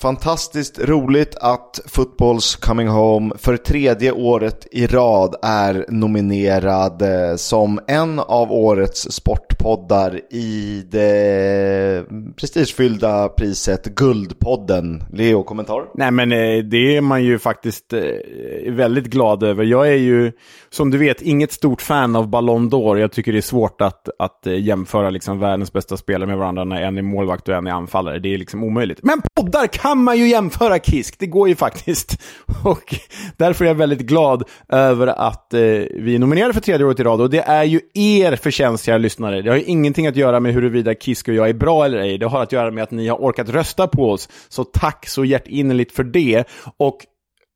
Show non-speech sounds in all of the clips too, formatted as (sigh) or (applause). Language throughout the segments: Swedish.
Fantastiskt roligt att Footballs Coming Home för tredje året i rad är nominerad eh, som en av årets sportpoddar i det prestigefyllda priset Guldpodden. Leo, kommentar? Nej men eh, det är man ju faktiskt eh, väldigt glad över. Jag är ju, som du vet, inget stort fan av Ballon d'Or. Jag tycker det är svårt att, att jämföra liksom världens bästa spelare med varandra när en är målvakt och en är anfallare. Det är liksom omöjligt. Men poddar kan kan man ju jämföra Kisk, det går ju faktiskt. (laughs) Och därför är jag väldigt glad över att eh, vi är nominerade för tredje året i rad. Och det är ju er förtjänst, kära lyssnare. Det har ju ingenting att göra med huruvida Kisk och jag är bra eller ej. Det har att göra med att ni har orkat rösta på oss. Så tack så hjärtinnerligt för det. Och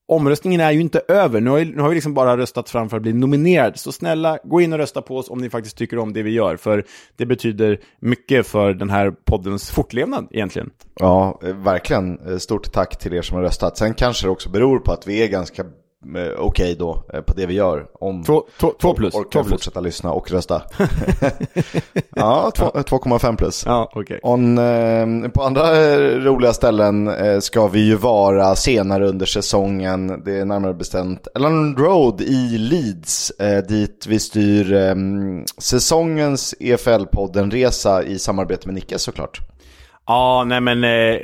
omröstningen är ju inte över. Nu har, vi, nu har vi liksom bara röstat fram för att bli nominerad. Så snälla, gå in och rösta på oss om ni faktiskt tycker om det vi gör. För det betyder mycket för den här poddens fortlevnad egentligen. Ja, eh, verkligen. Eh, stort tack till er som har röstat. Sen kanske det också beror på att vi är ganska okej okay då eh, på det vi gör. Om två, två, två plus. orkar två fortsätta lyssna och rösta. (laughs) (laughs) ja, 2,5 plus. Ja, okay. On, eh, på andra roliga ställen eh, ska vi ju vara senare under säsongen. Det är närmare bestämt Ellen Road i Leeds. Eh, dit vi styr eh, säsongens EFL-podden-resa i samarbete med Nicke såklart. Ja, nej men eh,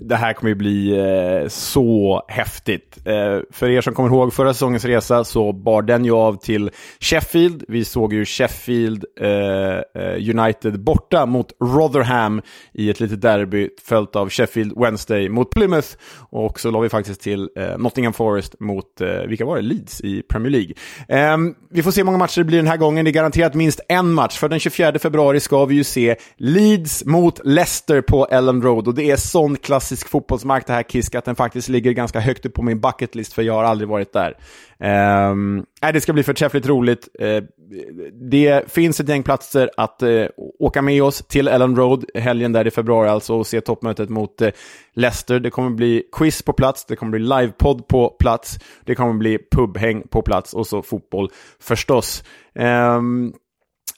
det här kommer ju bli eh, så häftigt. Eh, för er som kommer ihåg förra säsongens resa så bar den ju av till Sheffield. Vi såg ju Sheffield eh, eh United borta mot Rotherham i ett litet derby följt av Sheffield Wednesday mot Plymouth. Och så la vi faktiskt till eh, Nottingham Forest mot, eh, vilka var det, Leeds i Premier League. Ehm, vi får se hur många matcher det blir den här gången. Det är garanterat minst en match. För den 24 februari ska vi ju se Leeds mot Leicester på Ellen Road och det är sån klassisk fotbollsmark det här Kisk att den faktiskt ligger ganska högt upp på min bucketlist för jag har aldrig varit där. Um, äh, det ska bli förträffligt roligt. Uh, det finns ett gäng platser att uh, åka med oss till Ellen Road helgen där i februari alltså och se toppmötet mot uh, Leicester. Det kommer bli quiz på plats, det kommer bli livepodd på plats, det kommer bli pubhäng på plats och så fotboll förstås. Um,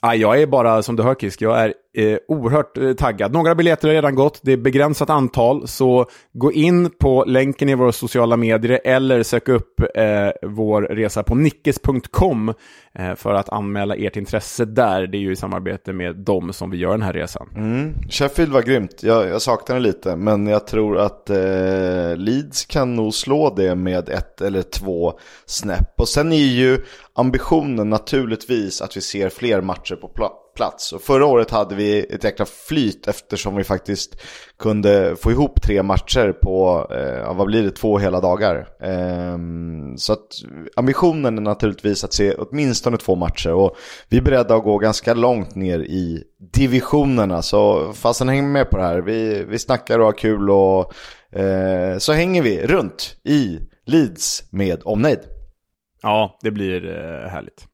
Ah, jag är bara, som du hör Kisk, jag är eh, oerhört eh, taggad. Några biljetter har redan gått, det är begränsat antal, så gå in på länken i våra sociala medier eller sök upp eh, vår resa på nickes.com eh, för att anmäla ert intresse där. Det är ju i samarbete med dem som vi gör den här resan. Mm. Sheffield var grymt, jag, jag saknar det lite, men jag tror att eh, Leeds kan nog slå det med ett eller två snäpp. Och sen är ju ambitionen naturligtvis att vi ser fler matcher på plats. Och förra året hade vi ett jäkla flyt eftersom vi faktiskt kunde få ihop tre matcher på, eh, vad blir det, två hela dagar. Eh, så att ambitionen är naturligtvis att se åtminstone två matcher. Och vi är beredda att gå ganska långt ner i divisionerna. Så fasen häng med på det här. Vi, vi snackar och har kul och eh, så hänger vi runt i Leeds med omnejd. Ja, det blir eh, härligt.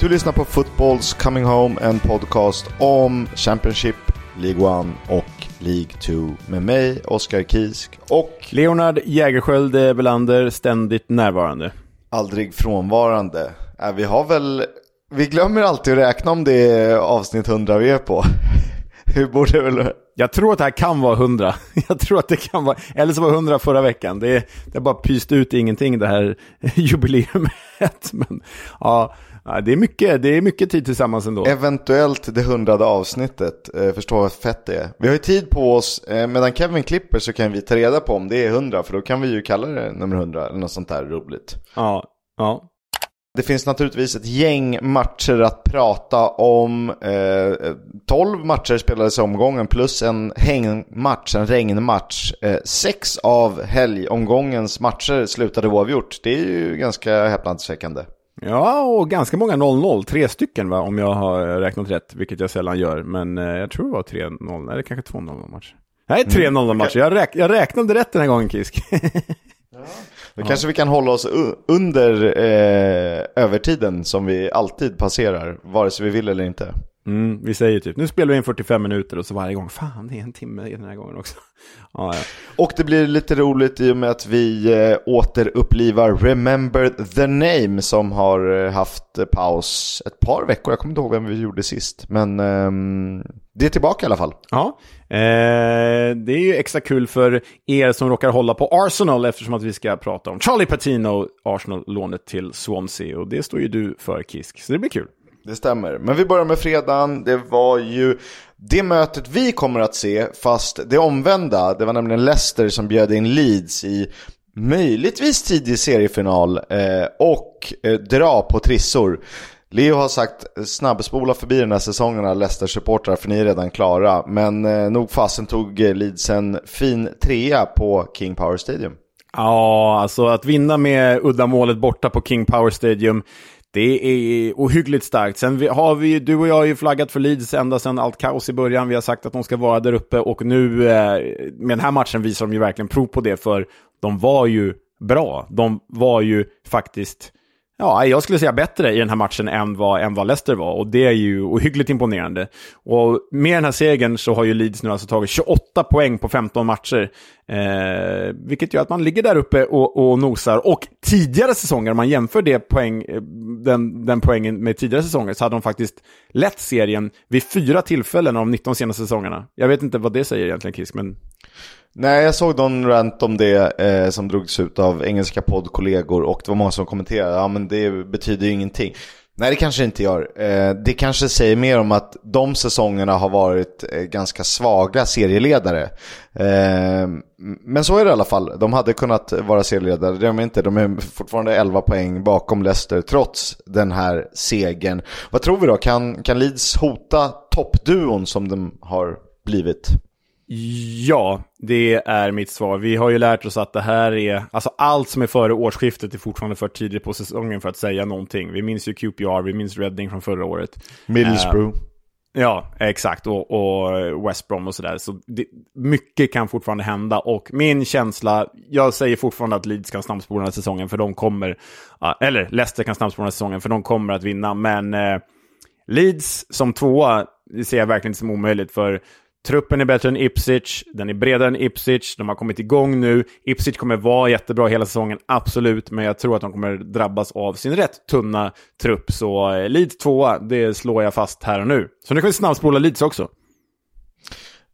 Du lyssnar på Footballs Coming Home, en podcast om Championship, League 1 och League 2 med mig, Oskar Kisk och Leonard Jägerskiöld Belander, ständigt närvarande. Aldrig frånvarande. Äh, vi har väl, vi glömmer alltid att räkna om det är avsnitt 100 vi är på. (laughs) Hur borde väl jag tror att det här kan vara 100. (laughs) Jag tror att det kan vara, eller så var det 100 förra veckan. Det, det har bara pyst ut ingenting det här (laughs) jubileumet. Men ja, det är, mycket, det är mycket tid tillsammans ändå. Eventuellt det hundrade avsnittet. Eh, förstå vad fett det är. Vi har ju tid på oss. Eh, medan Kevin klipper så kan vi ta reda på om det är 100. För då kan vi ju kalla det nummer 100 eller något sånt där roligt. Ja, ja. Det finns naturligtvis ett gäng matcher att prata om. Eh, 12 matcher spelades i omgången plus en hängmatch, en regnmatch. Eh, sex av helgomgångens matcher slutade oavgjort. Det är ju ganska häpnadsväckande. Ja, och ganska många 0-0. Tre stycken va, om jag har räknat rätt, vilket jag sällan gör. Men eh, jag tror det var 3-0, eller kanske 2-0 matcher. Nej, 3-0 mm. matcher. Jag, räk jag räknade rätt den här gången, Kisk. (laughs) ja. Då kanske vi kan hålla oss under eh, övertiden som vi alltid passerar, vare sig vi vill eller inte. Mm, vi säger typ, nu spelar vi in 45 minuter och så varje gång, fan det är en timme den här gången också. (laughs) ja, ja. Och det blir lite roligt i och med att vi eh, återupplivar Remember the Name som har eh, haft paus ett par veckor. Jag kommer inte ihåg vem vi gjorde sist, men eh, det är tillbaka i alla fall. Ja, eh, det är ju extra kul för er som råkar hålla på Arsenal eftersom att vi ska prata om Charlie Patino, Arsenal-lånet till Swansea och det står ju du för Kisk, så det blir kul. Det stämmer. Men vi börjar med fredagen. Det var ju det mötet vi kommer att se, fast det omvända. Det var nämligen Leicester som bjöd in Leeds i möjligtvis tidig seriefinal eh, och eh, dra på trissor. Leo har sagt snabbspola förbi den här säsongen Leicester-supportrar för ni är redan klara. Men eh, nog fasen tog Leeds en fin trea på King Power Stadium. Ja, alltså att vinna med uddamålet borta på King Power Stadium det är ohyggligt starkt. Sen har vi, du och jag har ju flaggat för Leeds ända sedan allt kaos i början. Vi har sagt att de ska vara där uppe och nu eh, med den här matchen visar de ju verkligen prov på det. För de var ju bra. De var ju faktiskt ja, jag skulle säga bättre i den här matchen än vad, än vad Leicester var. Och det är ju ohyggligt imponerande. Och med den här segern så har ju Leeds nu alltså tagit 28 poäng på 15 matcher. Eh, vilket gör att man ligger där uppe och, och nosar. Och tidigare säsonger, om man jämför det poäng, eh, den, den poängen med tidigare säsonger, så hade de faktiskt lett serien vid fyra tillfällen av de 19 senaste säsongerna. Jag vet inte vad det säger egentligen, Kisk, men... Nej, jag såg någon rant om det eh, som drogs ut av engelska poddkollegor och det var många som kommenterade, ja men det betyder ju ingenting. Nej, det kanske det inte gör. Eh, det kanske säger mer om att de säsongerna har varit eh, ganska svaga serieledare. Eh, men så är det i alla fall. De hade kunnat vara serieledare, det är de inte. De är fortfarande 11 poäng bakom Leicester trots den här segern. Vad tror vi då? Kan, kan Leeds hota toppduon som de har blivit? Ja, det är mitt svar. Vi har ju lärt oss att det här är, alltså allt som är före årsskiftet är fortfarande för tidigt på säsongen för att säga någonting. Vi minns ju QPR, vi minns Redding från förra året. Middlesbrough. Uh, ja, exakt. Och, och West Brom och sådär. Så det, mycket kan fortfarande hända. Och min känsla, jag säger fortfarande att Leeds kan snabbspola den här säsongen för de kommer, eller Leicester kan snabbspola den här säsongen för de kommer att vinna. Men uh, Leeds som tvåa, det ser jag verkligen inte som omöjligt. För Truppen är bättre än Ipswich, den är bredare än Ipswich, de har kommit igång nu. Ipswich kommer vara jättebra hela säsongen, absolut, men jag tror att de kommer drabbas av sin rätt tunna trupp. Så eh, Leeds 2, det slår jag fast här och nu. Så nu kan vi snabbspola Leeds också.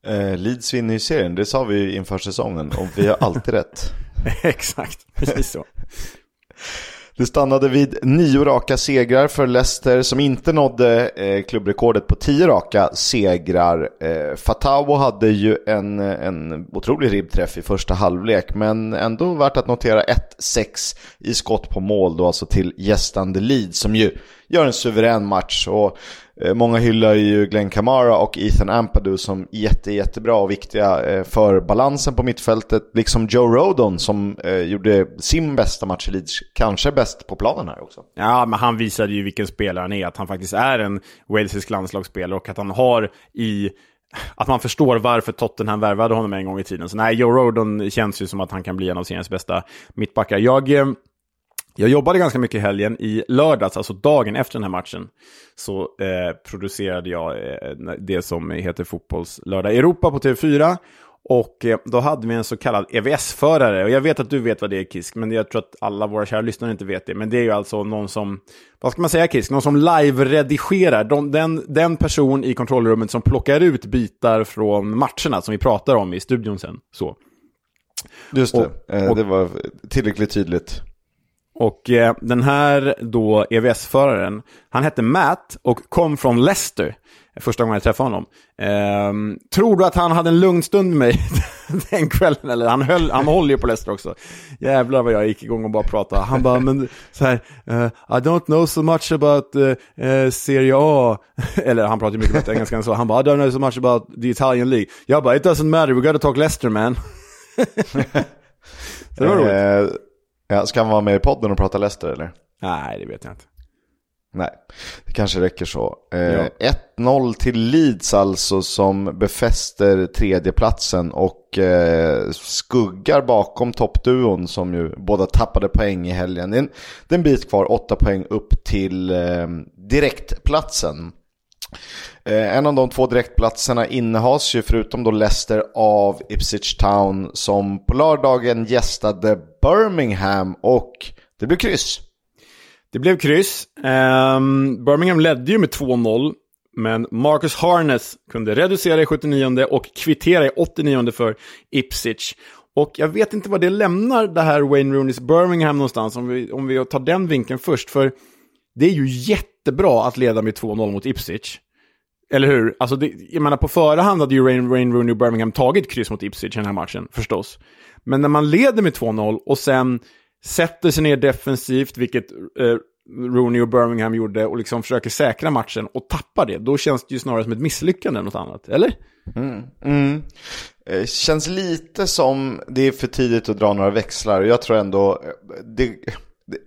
Eh, Leeds vinner ju serien, det sa vi inför säsongen, och vi har alltid rätt. (laughs) Exakt, precis så. (laughs) Det stannade vid nio raka segrar för Leicester som inte nådde eh, klubbrekordet på tio raka segrar. Eh, Fatawo hade ju en, en otrolig ribbträff i första halvlek men ändå värt att notera 1-6 i skott på mål då alltså till gästande Leeds som ju gör en suverän match. Och eh, Många hyllar ju Glenn Kamara och Ethan Ampadu som jätte, jättebra och viktiga eh, för balansen på mittfältet. Liksom Joe Rodon som eh, gjorde sin bästa match i Leeds, kanske bäst på planen här också. Ja, men han visade ju vilken spelare han är, att han faktiskt är en walesisk landslagsspelare och att han har i att man förstår varför Tottenham värvade honom en gång i tiden. Så nej, Joe Rodon känns ju som att han kan bli en av seriens bästa mittbackar. Jag jag jobbade ganska mycket i helgen. I lördags, alltså dagen efter den här matchen, så eh, producerade jag eh, det som heter Fotbollslördag Europa på TV4. Och eh, då hade vi en så kallad EVS-förare. Och jag vet att du vet vad det är, Kisk, men jag tror att alla våra kära lyssnare inte vet det. Men det är ju alltså någon som, vad ska man säga, Kisk? Någon som live-redigerar. De, den, den person i kontrollrummet som plockar ut bitar från matcherna som vi pratar om i studion sen. Så. Just det, och, eh, och, det var tillräckligt tydligt. Och eh, den här då EVS-föraren, han hette Matt och kom från Leicester. Första gången jag träffade honom. Eh, tror du att han hade en lugn stund med mig (laughs) den kvällen? Eller han, höll, han håller ju på Leicester också. Jävlar vad jag gick igång och bara pratade. Han bara, men så här, uh, I don't know so much about uh, uh, Serie A. (laughs) Eller han pratar ju mycket bättre engelska än så. Han bara, I don't know so much about the Italian League. Jag bara, it doesn't matter, we gotta talk Leicester man. (laughs) så det var roligt. Ja, ska han vara med i podden och prata Leicester eller? Nej, det vet jag inte. Nej, det kanske räcker så. Eh, ja. 1-0 till Leeds alltså som befäster tredjeplatsen och eh, skuggar bakom toppduon som ju båda tappade poäng i helgen. Det är en, det är en bit kvar, 8 poäng upp till eh, direktplatsen. Eh, en av de två direktplatserna innehas ju förutom då Leicester av Ipswich Town som på lördagen gästade Birmingham och det blev kryss. Det blev kryss. Um, Birmingham ledde ju med 2-0. Men Marcus Harness kunde reducera i 79 och kvittera i 89 för Ipswich. Och jag vet inte vad det lämnar det här Wayne Rooneys Birmingham någonstans, om vi, om vi tar den vinkeln först. För det är ju jättebra att leda med 2-0 mot Ipswich. Eller hur? Alltså, det, jag menar, på förhand hade ju Rain, Rain Rooney och Birmingham tagit kryss mot Ipswich i den här matchen, förstås. Men när man leder med 2-0 och sen sätter sig ner defensivt, vilket eh, Rooney och Birmingham gjorde, och liksom försöker säkra matchen och tappar det, då känns det ju snarare som ett misslyckande än något annat, eller? Mm. Mm. Eh, känns lite som det är för tidigt att dra några växlar. Jag tror ändå, eh, det,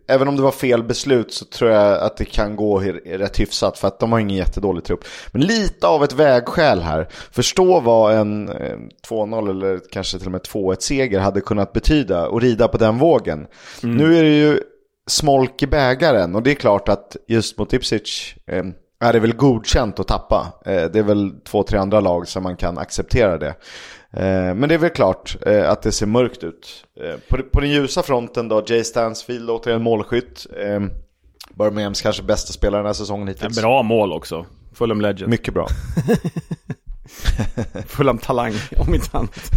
även om det var fel beslut så tror jag att det kan gå rätt hyfsat för att de har ingen jättedålig trupp. Men lite av ett vägskäl här. Förstå vad en 2-0 eller kanske till och med 2-1-seger hade kunnat betyda och rida på den vågen. Mm. Nu är det ju smolk i bägaren och det är klart att just mot Ipswich eh, är det väl godkänt att tappa. Eh, det är väl två, tre andra lag som man kan acceptera det. Eh, men det är väl klart eh, att det ser mörkt ut. Eh, på, på den ljusa fronten då, Jay Stansfield återigen målskytt. Birminghams kanske bästa spelare den här säsongen hittills. En bra mål också. Fulham Legend. Mycket bra. (laughs) Fulham Talang, om inte annat.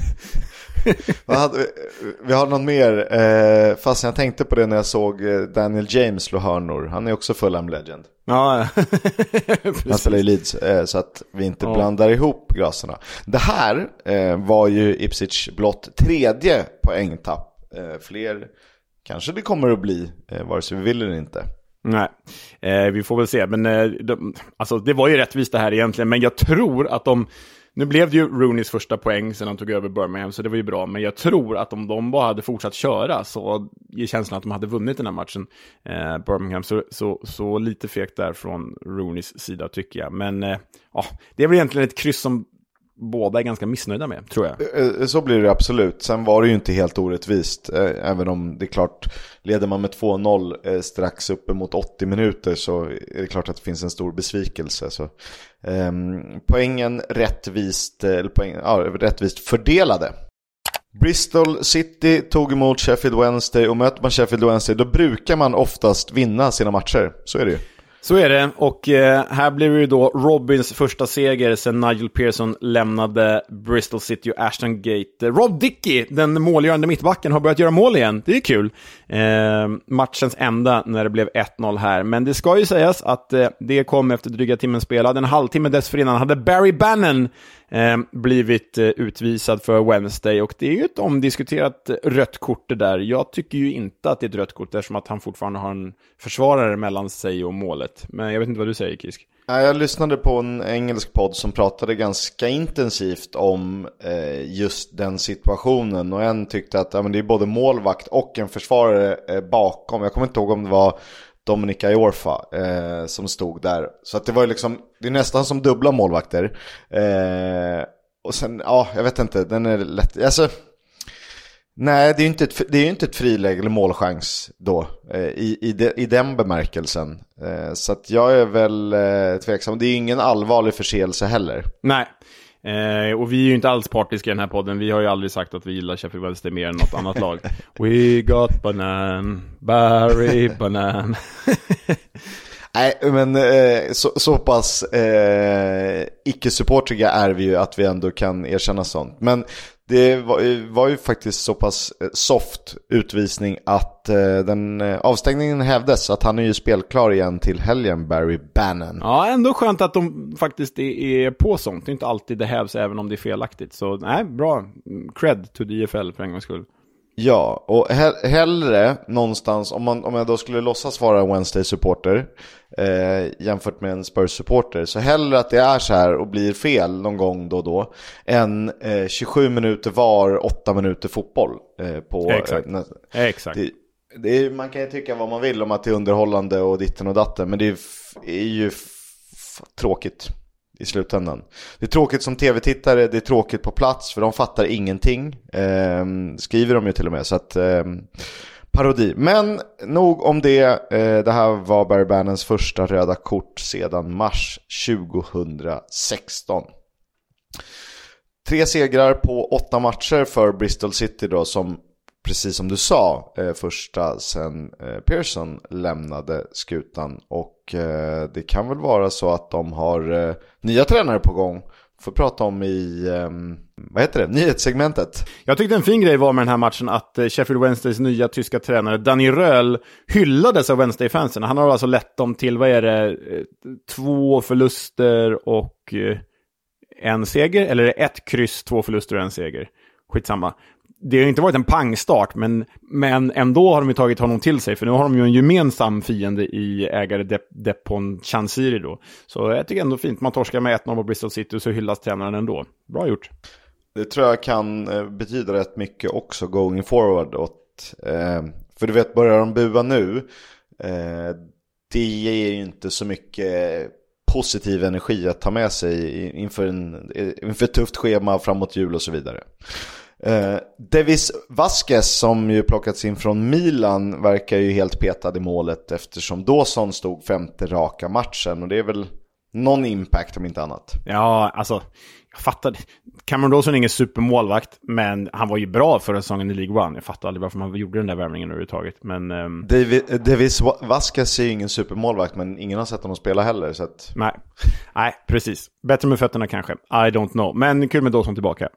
(laughs) vi har någon mer, eh, fast jag tänkte på det när jag såg Daniel James slå hörnor. Han är också Fulham Legend. Ja, (laughs) Han spelar i Leeds, eh, så att vi inte ja. blandar ihop graserna. Det här eh, var ju Ipswich blott tredje poängtapp. Eh, fler kanske det kommer att bli, vare sig vi vill eller inte. Nej, eh, vi får väl se. Men eh, de, alltså, det var ju rättvist det här egentligen. Men jag tror att de nu blev det ju Rooneys första poäng sen han tog över Birmingham, så det var ju bra. Men jag tror att om de bara hade fortsatt köra så ger känslan att de hade vunnit den här matchen, eh, Birmingham. Så, så, så lite fegt där från Rooneys sida tycker jag. Men eh, ja, det är väl egentligen ett kryss som båda är ganska missnöjda med, tror jag. Eh, eh, så blir det absolut. Sen var det ju inte helt orättvist. Eh, även om det är klart, leder man med 2-0 strax uppemot 80 minuter så är det klart att det finns en stor besvikelse. Så, eh, poängen rättvist, eller poäng, ja, rättvist fördelade. Bristol City tog emot Sheffield Wednesday och möter man Sheffield Wednesday då brukar man oftast vinna sina matcher. Så är det ju. Så är det, och eh, här blir det ju då Robins första seger sen Nigel Pearson lämnade Bristol City och Ashton Gate. Rob Dickey, den målgörande mittbacken, har börjat göra mål igen. Det är kul. Eh, matchens enda när det blev 1-0 här. Men det ska ju sägas att eh, det kom efter dryga timmen spelad. En halvtimme dessförinnan hade Barry Bannon Ehm, blivit eh, utvisad för Wednesday och det är ju ett omdiskuterat rött kort det där. Jag tycker ju inte att det är ett rött kort eftersom att han fortfarande har en försvarare mellan sig och målet. Men jag vet inte vad du säger Kisk. Jag lyssnade på en engelsk podd som pratade ganska intensivt om eh, just den situationen. Och en tyckte att ja, men det är både målvakt och en försvarare eh, bakom. Jag kommer inte ihåg om det var Dominika Iorfa eh, som stod där. Så att det var ju liksom, det är nästan som dubbla målvakter. Eh, och sen, ja, jag vet inte, den är lätt, alltså. Nej, det är ju inte ett, det är inte ett friläge eller målchans då eh, i, i, de, i den bemärkelsen. Eh, så att jag är väl eh, tveksam. Det är ju ingen allvarlig förseelse heller. Nej, Eh, och vi är ju inte alls partiska i den här podden. Vi har ju aldrig sagt att vi gillar Sheffield Wednesday mer än något annat lag. (laughs) We got banan, Barry banan. (laughs) Nej, men eh, så, så pass eh, icke-supportriga är vi ju att vi ändå kan erkänna sånt. Men det var, eh, var, ju faktiskt så pass eh, soft utvisning att eh, den eh, avstängningen hävdes. Att han är ju spelklar igen till helgen, Barry Bannon. Ja, ändå skönt att de faktiskt är på sånt. Det är inte alltid det hävs även om det är felaktigt. Så nej, bra. Cred to DFL för en gångs skull. Ja, och he hellre någonstans, om, man, om jag då skulle låtsas vara en Wednesday-supporter eh, jämfört med en Spurs-supporter, så hellre att det är så här och blir fel någon gång då och då, än eh, 27 minuter var, 8 minuter fotboll. Eh, på, Exakt. Eh, Exakt. Det, det är, man kan ju tycka vad man vill om att det är underhållande och ditten och datten, men det är, är ju tråkigt i slutändan. Det är tråkigt som tv-tittare, det är tråkigt på plats för de fattar ingenting. Eh, skriver de ju till och med. Så att, eh, parodi. Men nog om det. Eh, det här var Barry Bannons första röda kort sedan mars 2016. Tre segrar på åtta matcher för Bristol City då som precis som du sa, eh, första sen eh, Pearson lämnade skutan. Och eh, det kan väl vara så att de har eh, nya tränare på gång. Får prata om i, ehm, vad heter det, nyhetssegmentet. Jag tyckte en fin grej var med den här matchen att eh, Sheffield Wednesdays nya tyska tränare Danny Röhl hyllades av Wednesday-fansen. Han har alltså lett dem till, vad är det, eh, två förluster och eh, en seger? Eller är det ett kryss, två förluster och en seger? Skitsamma det har inte varit en pangstart, men, men ändå har de ju tagit honom till sig. För nu har de ju en gemensam fiende i ägare De Depon Chansiri då. Så jag tycker ändå fint. Man torskar med 1-0 på Bristol City och så hyllas tränaren ändå. Bra gjort. Det tror jag kan eh, betyda rätt mycket också going forward. Åt, eh, för du vet, börjar de bua nu, eh, det ger ju inte så mycket positiv energi att ta med sig inför, en, eh, inför ett tufft schema framåt jul och så vidare. Eh, Davis Vasquez som ju plockats in från Milan verkar ju helt petad i målet eftersom Dawson stod femte raka matchen och det är väl någon impact om inte annat. Ja, alltså jag fattar. Cameron Dawson är ingen supermålvakt, men han var ju bra förra säsongen i League One. Jag fattar aldrig varför man gjorde den där värvningen överhuvudtaget. Men, um... David, Davis Vasquez är ju ingen supermålvakt, men ingen har sett honom spela heller. Så att... Nej. Nej, precis. Bättre med fötterna kanske. I don't know. Men kul med Dawson tillbaka.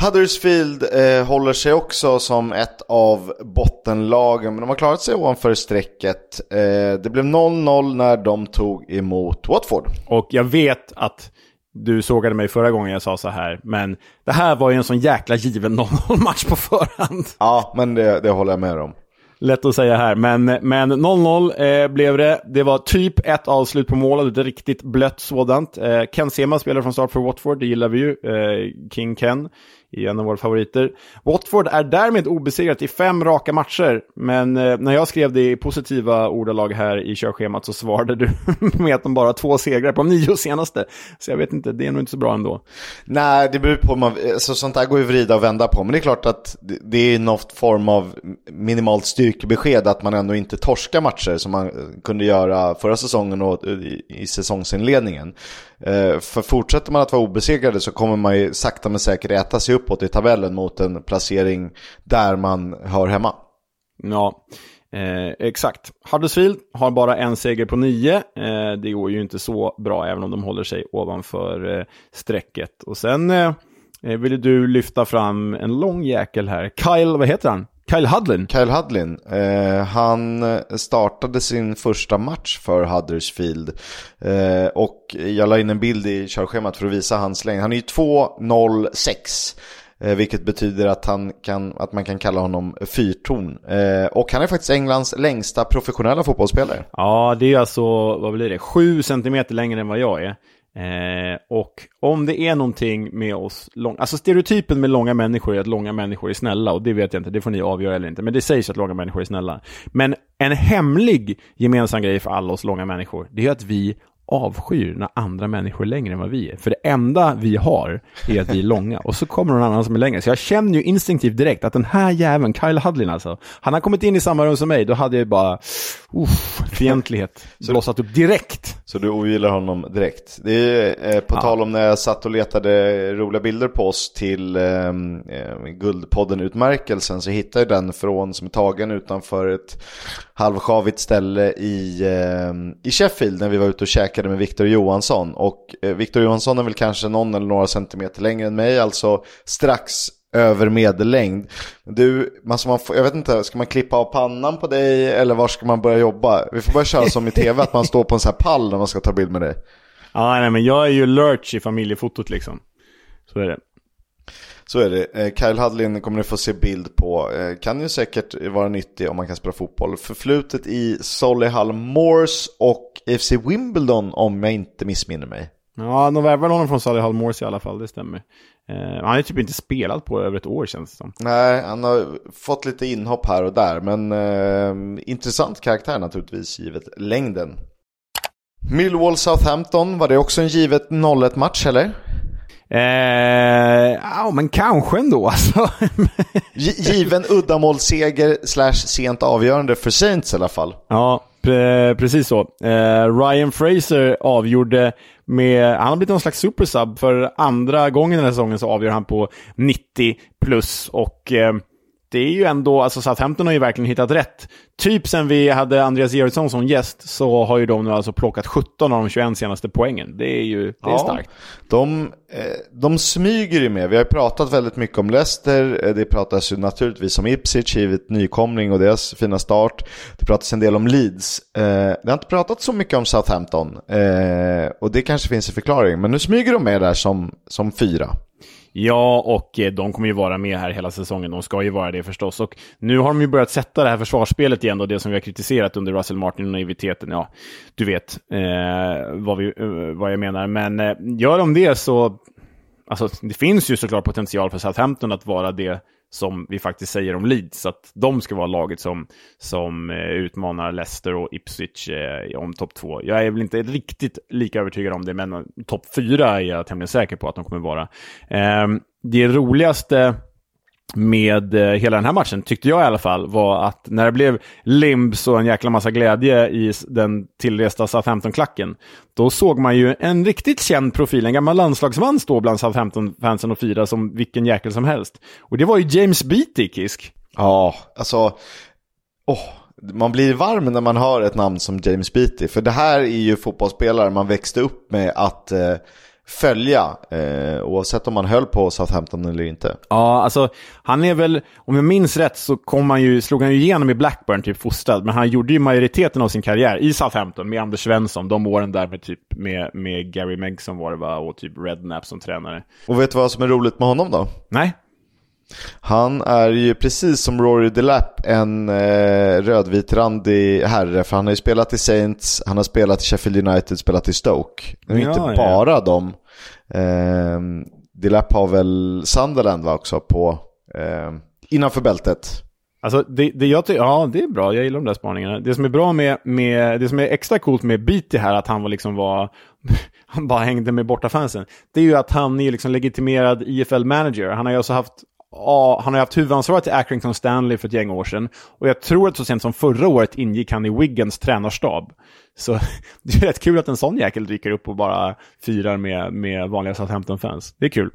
Huddersfield eh, håller sig också som ett av bottenlagen, men de har klarat sig ovanför strecket. Eh, det blev 0-0 när de tog emot Watford. Och jag vet att du sågade mig förra gången jag sa så här, men det här var ju en sån jäkla given 0-0-match på förhand. Ja, men det, det håller jag med om. Lätt att säga här, men 0-0 eh, blev det. Det var typ ett avslut på målet, ett riktigt blött sådant. Eh, Ken Sema spelar från start för Watford, det gillar vi ju. Eh, King Ken är en av våra favoriter. Watford är därmed obesegrat i fem raka matcher, men eh, när jag skrev det i positiva ordalag här i körschemat så svarade du (laughs) med att de bara har två segrar på de nio senaste. Så jag vet inte, det är nog inte så bra ändå. Nej, det beror på, man, så sånt där går ju vrida och vända på, men det är klart att det är något form av minimalt styrkebesked att man ändå inte torskar matcher som man kunde göra förra säsongen och eh, i, i säsongsinledningen. Eh, för fortsätter man att vara obesegrade så kommer man ju sakta men säkert äta sig upp uppåt i tabellen mot en placering där man hör hemma. Ja, eh, exakt. Huddersfield har bara en seger på nio. Eh, det går ju inte så bra även om de håller sig ovanför eh, strecket. Och sen eh, eh ville du lyfta fram en lång jäkel här. Kyle, vad heter han? Kyle Hudlin. Kyle Hudlin. Eh, han startade sin första match för Huddersfield. Eh, och jag la in en bild i körschemat för att visa hans längd. Han är ju 2,06. Eh, vilket betyder att, han kan, att man kan kalla honom fyrtorn. Eh, och han är faktiskt Englands längsta professionella fotbollsspelare. Ja, det är alltså, vad blir det, sju centimeter längre än vad jag är. Eh, och om det är någonting med oss, lång, alltså stereotypen med långa människor är att långa människor är snälla och det vet jag inte, det får ni avgöra eller inte. Men det sägs att långa människor är snälla. Men en hemlig gemensam grej för alla oss långa människor, det är att vi avskyr när andra människor är längre än vad vi är. För det enda vi har är att vi är långa. Och så kommer någon annan som är längre. Så jag känner ju instinktivt direkt att den här jäveln, Kyle Hudlin alltså, han har kommit in i samma rum som mig, då hade jag bara, uff, fientlighet (laughs) blossat upp direkt. Så du ogillar honom direkt? Det är eh, på ja. tal om när jag satt och letade roliga bilder på oss till ehm, eh, Guldpodden-utmärkelsen så hittade jag den från, som är tagen utanför ett halvsjavigt ställe i, eh, i Sheffield när vi var ute och käkade med Viktor Johansson. Och eh, Viktor Johansson är väl kanske någon eller några centimeter längre än mig, alltså strax över medellängd. Du, alltså man får, jag vet inte, ska man klippa av pannan på dig eller var ska man börja jobba? Vi får börja köra som i tv, att man står på en sån här pall när man ska ta bild med dig. Ja, nej men jag är ju lurch i familjefotot liksom. Så är det. Så är det. Eh, Kyle Hudlin kommer ni få se bild på. Eh, kan ju säkert vara nyttig om man kan spela fotboll. Förflutet i Solihull Moors och FC Wimbledon om jag inte missminner mig. Ja, de värvade honom från Solihull Moors i alla fall, det stämmer. Eh, han har ju typ inte spelat på över ett år känns det som. Nej, han har fått lite inhopp här och där, men eh, intressant karaktär naturligtvis givet längden. Millwall Southampton, var det också en givet 0-1 match eller? Eh, ja, men kanske ändå (laughs) alltså. Given uddamålsseger slash sent avgörande för Saints i alla fall. Ja, pre precis så. Eh, Ryan Fraser avgjorde med, han har blivit någon slags supersub. För andra gången den här säsongen så avgör han på 90 plus. Och eh, det är ju ändå, alltså Southampton har ju verkligen hittat rätt. Typ sen vi hade Andreas Georgsson som gäst så har ju de nu alltså plockat 17 av de 21 senaste poängen. Det är ju det är ja, starkt. De, eh, de smyger ju med. Vi har ju pratat väldigt mycket om Leicester. Eh, det pratas ju naturligtvis om Ipswich, givet nykomling och deras fina start. Det pratas en del om Leeds. Eh, det har inte pratat så mycket om Southampton. Och det kanske finns en förklaring. Men nu smyger de med där som, som fyra. Ja, och eh, de kommer ju vara med här hela säsongen. De ska ju vara det förstås. Och nu har de ju börjat sätta det här försvarsspelet igen, och det som vi har kritiserat under Russell Martin och naiviteten. Ja, du vet eh, vad, vi, eh, vad jag menar. Men eh, gör de det så... Alltså, det finns ju såklart potential för Southampton att vara det som vi faktiskt säger om Leeds. Att de ska vara laget som, som eh, utmanar Leicester och Ipswich eh, om topp två. Jag är väl inte riktigt lika övertygad om det, men topp fyra är jag tämligen säker på att de kommer vara. Eh, det roligaste med eh, hela den här matchen, tyckte jag i alla fall, var att när det blev limbs och en jäkla massa glädje i den tillresta Southampton-klacken, då såg man ju en riktigt känd profil, en gammal landslagsman stå bland Southampton-fansen och fira som vilken jäkel som helst. Och det var ju James Beattie, Kisk. Ja, alltså... Oh, man blir varm när man hör ett namn som James Beattie, för det här är ju fotbollsspelare man växte upp med att eh, följa, eh, oavsett om man höll på Southampton eller inte. Ja, alltså han är väl, om jag minns rätt så kom han ju, slog han ju igenom i Blackburn, typ fostrad, men han gjorde ju majoriteten av sin karriär i Southampton med Anders Svensson, de åren där med typ med, med Gary Megson var det va, och typ Redknapp som tränare. Och vet du vad som är roligt med honom då? Nej. Han är ju precis som Rory Delap en eh, rödvitrandig herre. För han har ju spelat i Saints, han har spelat i Sheffield United, spelat i Stoke. Det är ja, inte ja. bara dem. Eh, Delap har väl Sunderland va, också på eh, innanför bältet. Alltså det, det jag ja det är bra, jag gillar de där spaningarna. Det som är bra med, med det som är extra coolt med Beatty här, att han var liksom var, (laughs) han bara hängde med bortafansen. Det är ju att han är liksom legitimerad IFL-manager. Han har ju alltså haft Ja, han har haft huvudansvaret till Accrington Stanley för ett gäng år sedan. Och jag tror att så sent som förra året ingick han i Wiggins tränarstab. Så (laughs) det är rätt kul att en sån jäkel dyker upp och bara firar med, med vanliga Southampton-fans. Det är kul.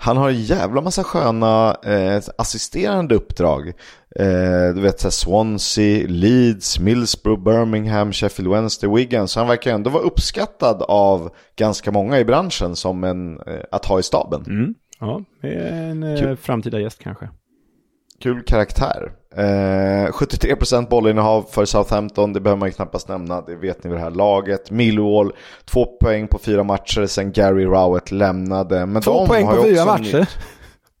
Han har en jävla massa sköna eh, assisterande uppdrag. Eh, du vet så Swansea, Leeds, Millsborough, Birmingham, Sheffield Wednesday, Wigan. Så han verkar ändå vara uppskattad av ganska många i branschen som en eh, att ha i staben. Mm. Ja, en eh, Kul. framtida gäst kanske. Kul karaktär. Eh, 73% bollinnehav för Southampton, det behöver man ju knappast nämna, det vet ni vid det här laget. Millwall, två poäng på fyra matcher sen Gary Rowett lämnade. Men två poäng på fyra matcher?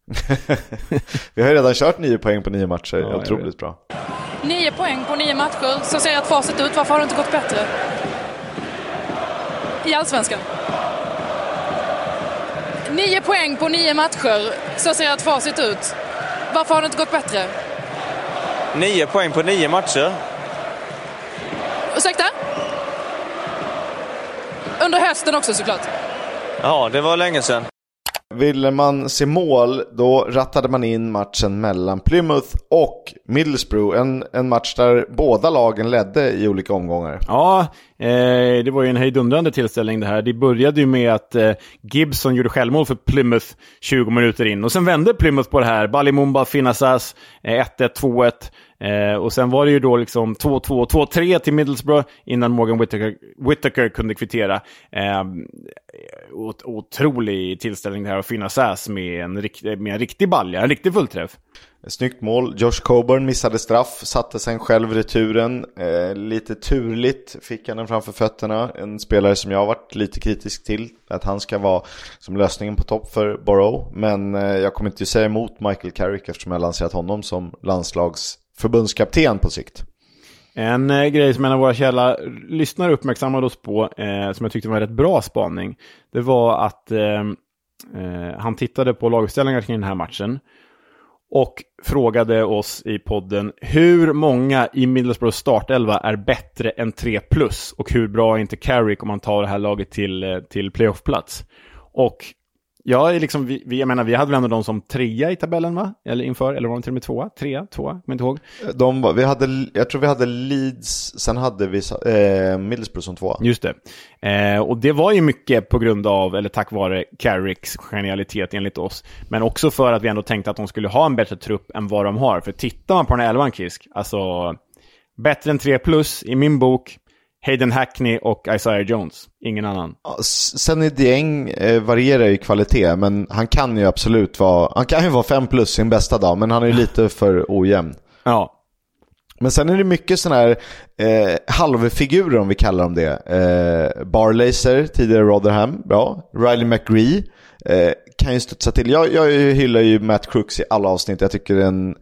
(laughs) Vi har ju redan kört nio poäng på nio matcher, ja, otroligt bra. Nio poäng på nio matcher, så ser jag att facit ut. Varför har det inte gått bättre? I Allsvenskan. Nio poäng på nio matcher. Så ser ett facit ut. Varför har det inte gått bättre? Nio poäng på nio matcher. Ursäkta? Under hösten också såklart. Ja, det var länge sedan. Ville man se mål, då rattade man in matchen mellan Plymouth och Middlesbrough. En, en match där båda lagen ledde i olika omgångar. Ja, eh, det var ju en hejdundrande tillställning det här. Det började ju med att eh, Gibson gjorde självmål för Plymouth 20 minuter in. Och sen vände Plymouth på det här. Balimumba, Finasas, eh, 1-1, 2-1. Eh, och sen var det ju då liksom 2-2, 2-3 till Middlesbrough innan Morgan Whittaker, Whittaker kunde kvittera. Ehm, eh, otrolig tillställning det här att finna Sass med en, eh, med en riktig balja, en riktig fullträff. Snyggt mål. Josh Coburn missade straff, satte sen själv returen. Eh, lite turligt fick han den framför fötterna. En spelare som jag har varit lite kritisk till. Att han ska vara som lösningen på topp för Borough. Men eh, jag kommer inte säga emot Michael Carrick eftersom jag lanserat honom som landslags förbundskapten på sikt. En eh, grej som en av våra källa lyssnare uppmärksammade oss på, eh, som jag tyckte var en rätt bra spaning, det var att eh, eh, han tittade på laguppställningar kring den här matchen och frågade oss i podden hur många i Middlesbroughs startelva är bättre än 3 plus och hur bra är inte Carrick om man tar det här laget till, eh, till playoffplats. Och jag, är liksom, vi, jag menar, vi hade väl ändå dem som trea i tabellen, va? Eller inför, eller var de till och med tvåa? Trea? Tvåa? Kommer inte ihåg. De, vi hade, jag tror vi hade Leeds, sen hade vi eh, Middlesbrough som tvåa. Just det. Eh, och det var ju mycket på grund av, eller tack vare, Carricks genialitet enligt oss. Men också för att vi ändå tänkte att de skulle ha en bättre trupp än vad de har. För tittar man på den här elvan, Kisk, alltså bättre än 3 plus i min bok, Hayden Hackney och Isaiah Jones. Ingen annan. Ja, Sen Dieng eh, varierar i kvalitet, men han kan ju absolut vara, han kan ju vara 5 plus sin bästa dag, men han är ju lite för ojämn. Ja, Men sen är det mycket sådana här eh, halvfigurer om vi kallar dem det. Eh, Barlaser, tidigare Rotherham, bra. Riley McGree eh, kan ju studsa till. Jag, jag hyllar ju Matt Crooks i alla avsnitt. Jag tycker en...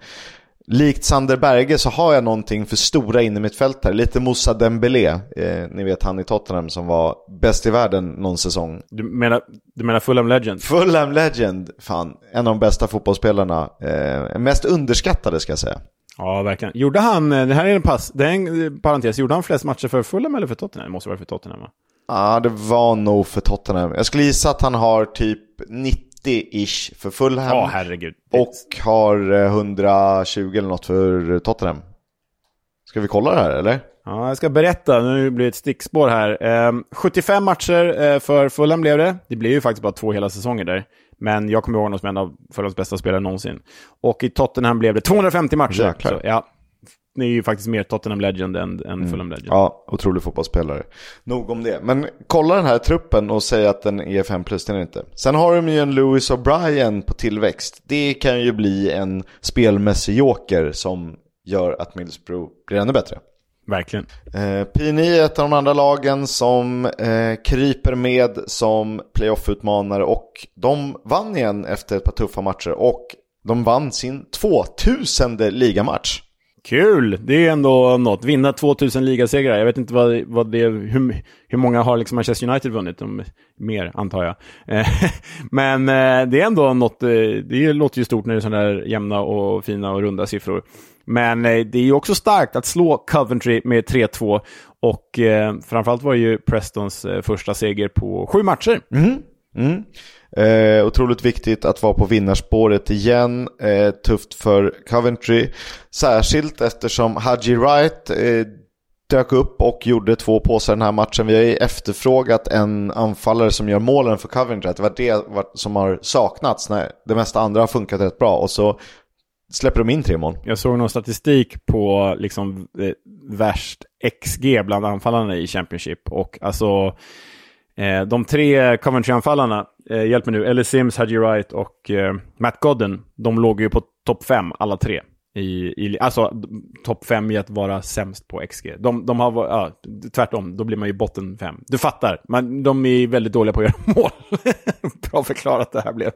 Likt Sander Berge så har jag någonting för stora innermittfältare. Lite Moussa Dembélé, eh, ni vet han i Tottenham som var bäst i världen någon säsong. du menar, du menar Fulham Legend? Fulham Legend, fan, en av de bästa fotbollsspelarna. Eh, mest underskattade ska jag säga. Ja, verkligen. Gjorde han, eh, det här är en pass, det är en eh, parentes, gjorde han flest matcher för Fulham eller för Tottenham? Det måste vara för Tottenham, va? Ja, det var nog för Tottenham. Jag skulle gissa att han har typ 90-ish för Fulham. Ja, herregud. och har eh, 120 eller något för Tottenham. Ska vi kolla det här eller? Ja, jag ska berätta. Nu blir det ett stickspår här. Ehm, 75 matcher eh, för Fulham blev det. Det blev ju faktiskt bara två hela säsonger där. Men jag kommer ihåg honom som en av Fulhams bästa spelare någonsin. Och i Tottenham blev det 250 matcher. Jäklar. Så, ja, är ju faktiskt mer Tottenham Legend än, än Fulham Legend. Ja, otrolig fotbollsspelare. Nog om det. Men kolla den här truppen och säg att den är 5 plus, den är inte. Sen har de ju en Lewis O'Brien på tillväxt. Det kan ju bli en spelmässig joker som gör att Middlesbrough blir ännu bättre. Verkligen. Eh, PNI är ett av de andra lagen som eh, kryper med som playoff-utmanare och de vann igen efter ett par tuffa matcher och de vann sin 2000 ligamatch. Kul! Det är ändå något. Vinna 2000 ligasegrar. Jag vet inte vad, vad det, hur, hur många har liksom Manchester United vunnit? De, mer, antar jag. Eh, (laughs) men eh, det är ändå något. Eh, det låter ju stort när det är sådana där jämna och fina och runda siffror. Men det är ju också starkt att slå Coventry med 3-2. Och framförallt var det ju Prestons första seger på sju matcher. Mm. Eh, otroligt viktigt att vara på vinnarspåret igen. Eh, tufft för Coventry. Särskilt eftersom Haji Wright eh, dök upp och gjorde två påsar den här matchen. Vi har ju efterfrågat en anfallare som gör målen för Coventry. Det var det som har saknats när det mesta andra har funkat rätt bra. Och så släpper de in tre mål. Jag såg någon statistik på liksom eh, värst XG bland anfallarna i Championship. Och alltså, eh, de tre Coventry-anfallarna, eh, hjälp mig nu, Ellie Sims, Haji Wright och eh, Matt Godden, de låg ju på topp fem alla tre. I, i, alltså topp fem i att vara sämst på XG. De, de har, ja, tvärtom, då blir man ju botten fem. Du fattar, man, de är väldigt dåliga på att (laughs) göra mål. Bra förklarat det här blev.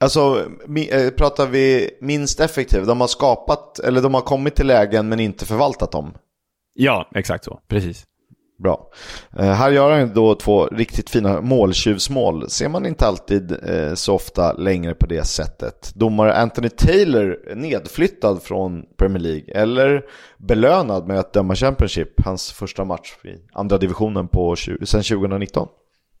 Alltså, eh, pratar vi minst effektiv? De har skapat, eller de har kommit till lägen men inte förvaltat dem. Ja, exakt så. Precis. Bra. Eh, här gör han då två riktigt fina måltjuvsmål. Ser man inte alltid eh, så ofta längre på det sättet. Domare Anthony Taylor nedflyttad från Premier League. Eller belönad med att döma Championship. Hans första match i andra divisionen på, sedan 2019.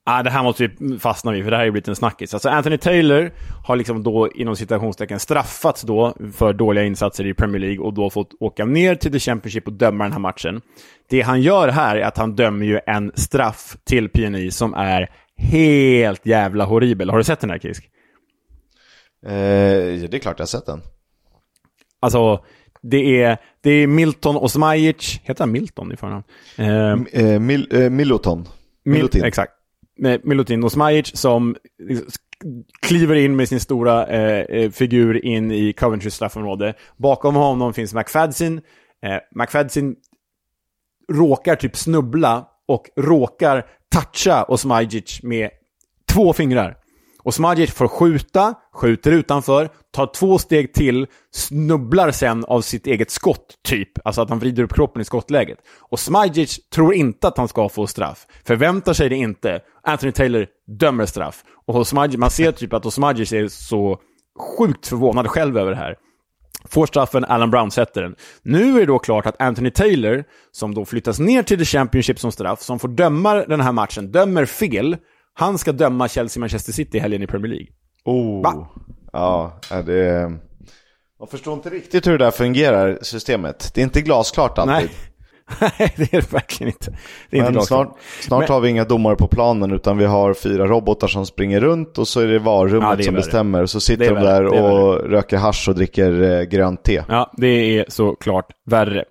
Ah, det här måste vi fastna vid, för det här har ju blivit en snackis. Alltså Anthony Taylor har liksom då inom citationstecken straffats då för dåliga insatser i Premier League och då fått åka ner till The Championship och döma den här matchen. Det han gör här är att han dömer ju en straff till PNI som är helt jävla horribel. Har du sett den här Kisk? Eh, ja, det är klart jag har sett den. Alltså, det är, det är Milton Osmajic, heter han Milton i förnamn? Eh, Eh, Mil, eh, Milutin. Milutin. Mil, exakt. Med Milutin Osmajic som kliver in med sin stora eh, eh, figur in i Coventrys straffområde. Bakom honom finns McFadsin. Eh, McFadsin råkar typ snubbla och råkar toucha Osmajic med två fingrar. Och Smadjic får skjuta, skjuter utanför, tar två steg till, snubblar sen av sitt eget skott, typ. Alltså att han vrider upp kroppen i skottläget. Och Smadjic tror inte att han ska få straff. Förväntar sig det inte. Anthony Taylor dömer straff. Och Osmajic, man ser typ att Smadjic är så sjukt förvånad själv över det här. Får straffen, Alan Brown sätter den. Nu är det då klart att Anthony Taylor, som då flyttas ner till The Championship som straff, som får döma den här matchen, dömer fel. Han ska döma Chelsea-Manchester City i helgen i Premier League. Oh. Va? Ja, det... Man förstår inte riktigt hur det där fungerar, systemet. Det är inte glasklart alltid. Nej. (laughs) Nej, det är det verkligen inte. Det är inte Men glasklart. snart, snart Men- har vi inga domare på planen utan vi har fyra robotar som springer runt och så är det varummet Ja, det är som värre. bestämmer. Så sitter de där och röker hasch och dricker eh, grönt te. Ja, det är såklart värre.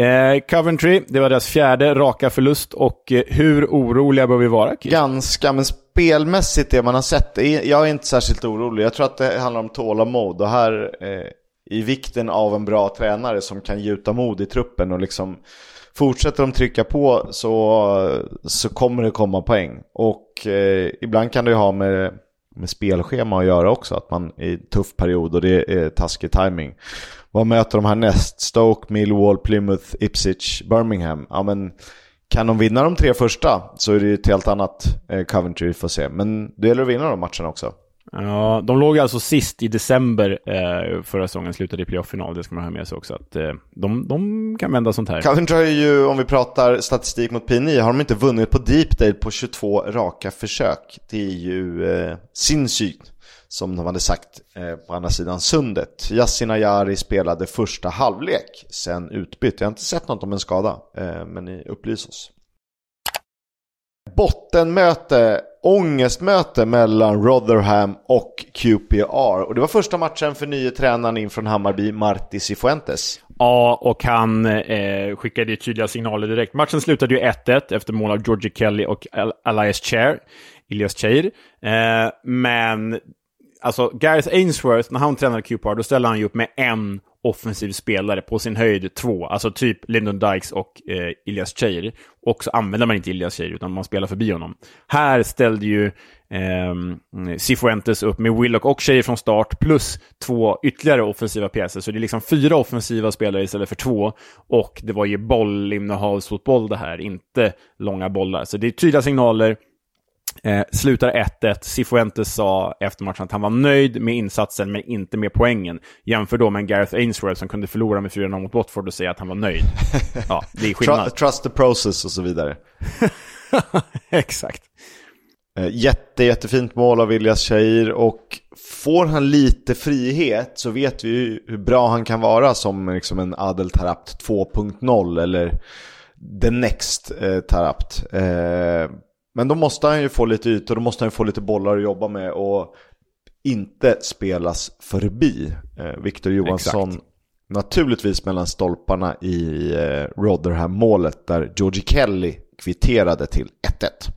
Eh, Coventry, det var deras fjärde raka förlust och eh, hur oroliga bör vi vara? Chris? Ganska, men spelmässigt det man har sett, jag är inte särskilt orolig. Jag tror att det handlar om tålamod och här eh, i vikten av en bra tränare som kan gjuta mod i truppen och liksom fortsätter de trycka på så, så kommer det komma poäng. Och eh, ibland kan det ju ha med, med spelschema att göra också, att man är i en tuff period och det är taskig timing. Vad möter de här näst? Stoke, Millwall, Plymouth, Ipswich, Birmingham. Ja men kan de vinna de tre första så är det ju ett helt annat eh, Coventry vi får se. Men det gäller att vinna de matcherna också. Ja, de låg alltså sist i december eh, förra säsongen, slutade i playoff-final. Det ska man ha med sig också. Att, eh, de, de kan vända sånt här. Coventry har ju, om vi pratar statistik mot P9, har de inte vunnit på Deepdale på 22 raka försök. Det är ju eh, sinnssykt, som de hade sagt eh, på andra sidan sundet. Yasin Ayari spelade första halvlek, sen utbytt. Jag har inte sett något om en skada, eh, men ni upplys oss. Bottenmöte, ångestmöte mellan Rotherham och QPR. Och det var första matchen för nye tränaren in från Hammarby, Marti Cifuentes. Ja, och han eh, skickade ju tydliga signaler direkt. Matchen slutade ju 1-1 efter mål av Georgie Kelly och Elias Chair. Elias Chair. Eh, men alltså Gareth Ainsworth, när han tränade QPR, då ställde han ju upp med en offensiv spelare, på sin höjd två. Alltså typ Lyndon Dykes och eh, Ilias Cheir. Och så använder man inte Ilias Cheir, utan man spelar förbi honom. Här ställde ju eh, Cifuentes upp med Willock och Cheir från start, plus två ytterligare offensiva pjäser. Så det är liksom fyra offensiva spelare istället för två. Och det var ju bollinnehavsfotboll det här, inte långa bollar. Så det är tydliga signaler. Eh, slutar 1-1. Cifuentes sa efter matchen att han var nöjd med insatsen, men inte med poängen. Jämför då med Gareth Ainsworth som kunde förlora med 4-0 mot Watford och säga att han var nöjd. Ja, det är (laughs) skillnad. trust the process och så vidare. (laughs) Exakt. Eh, Jätte, jättefint mål av Ilyas Shahir och får han lite frihet så vet vi ju hur bra han kan vara som liksom en Adel Tarapt 2.0 eller the next eh, Tarapt. Eh, men då måste han ju få lite ytor, då måste han ju få lite bollar att jobba med och inte spelas förbi. Eh, Victor Johansson Exakt. naturligtvis mellan stolparna i eh, Rotherham-målet där Georgie Kelly kvitterade till 1-1.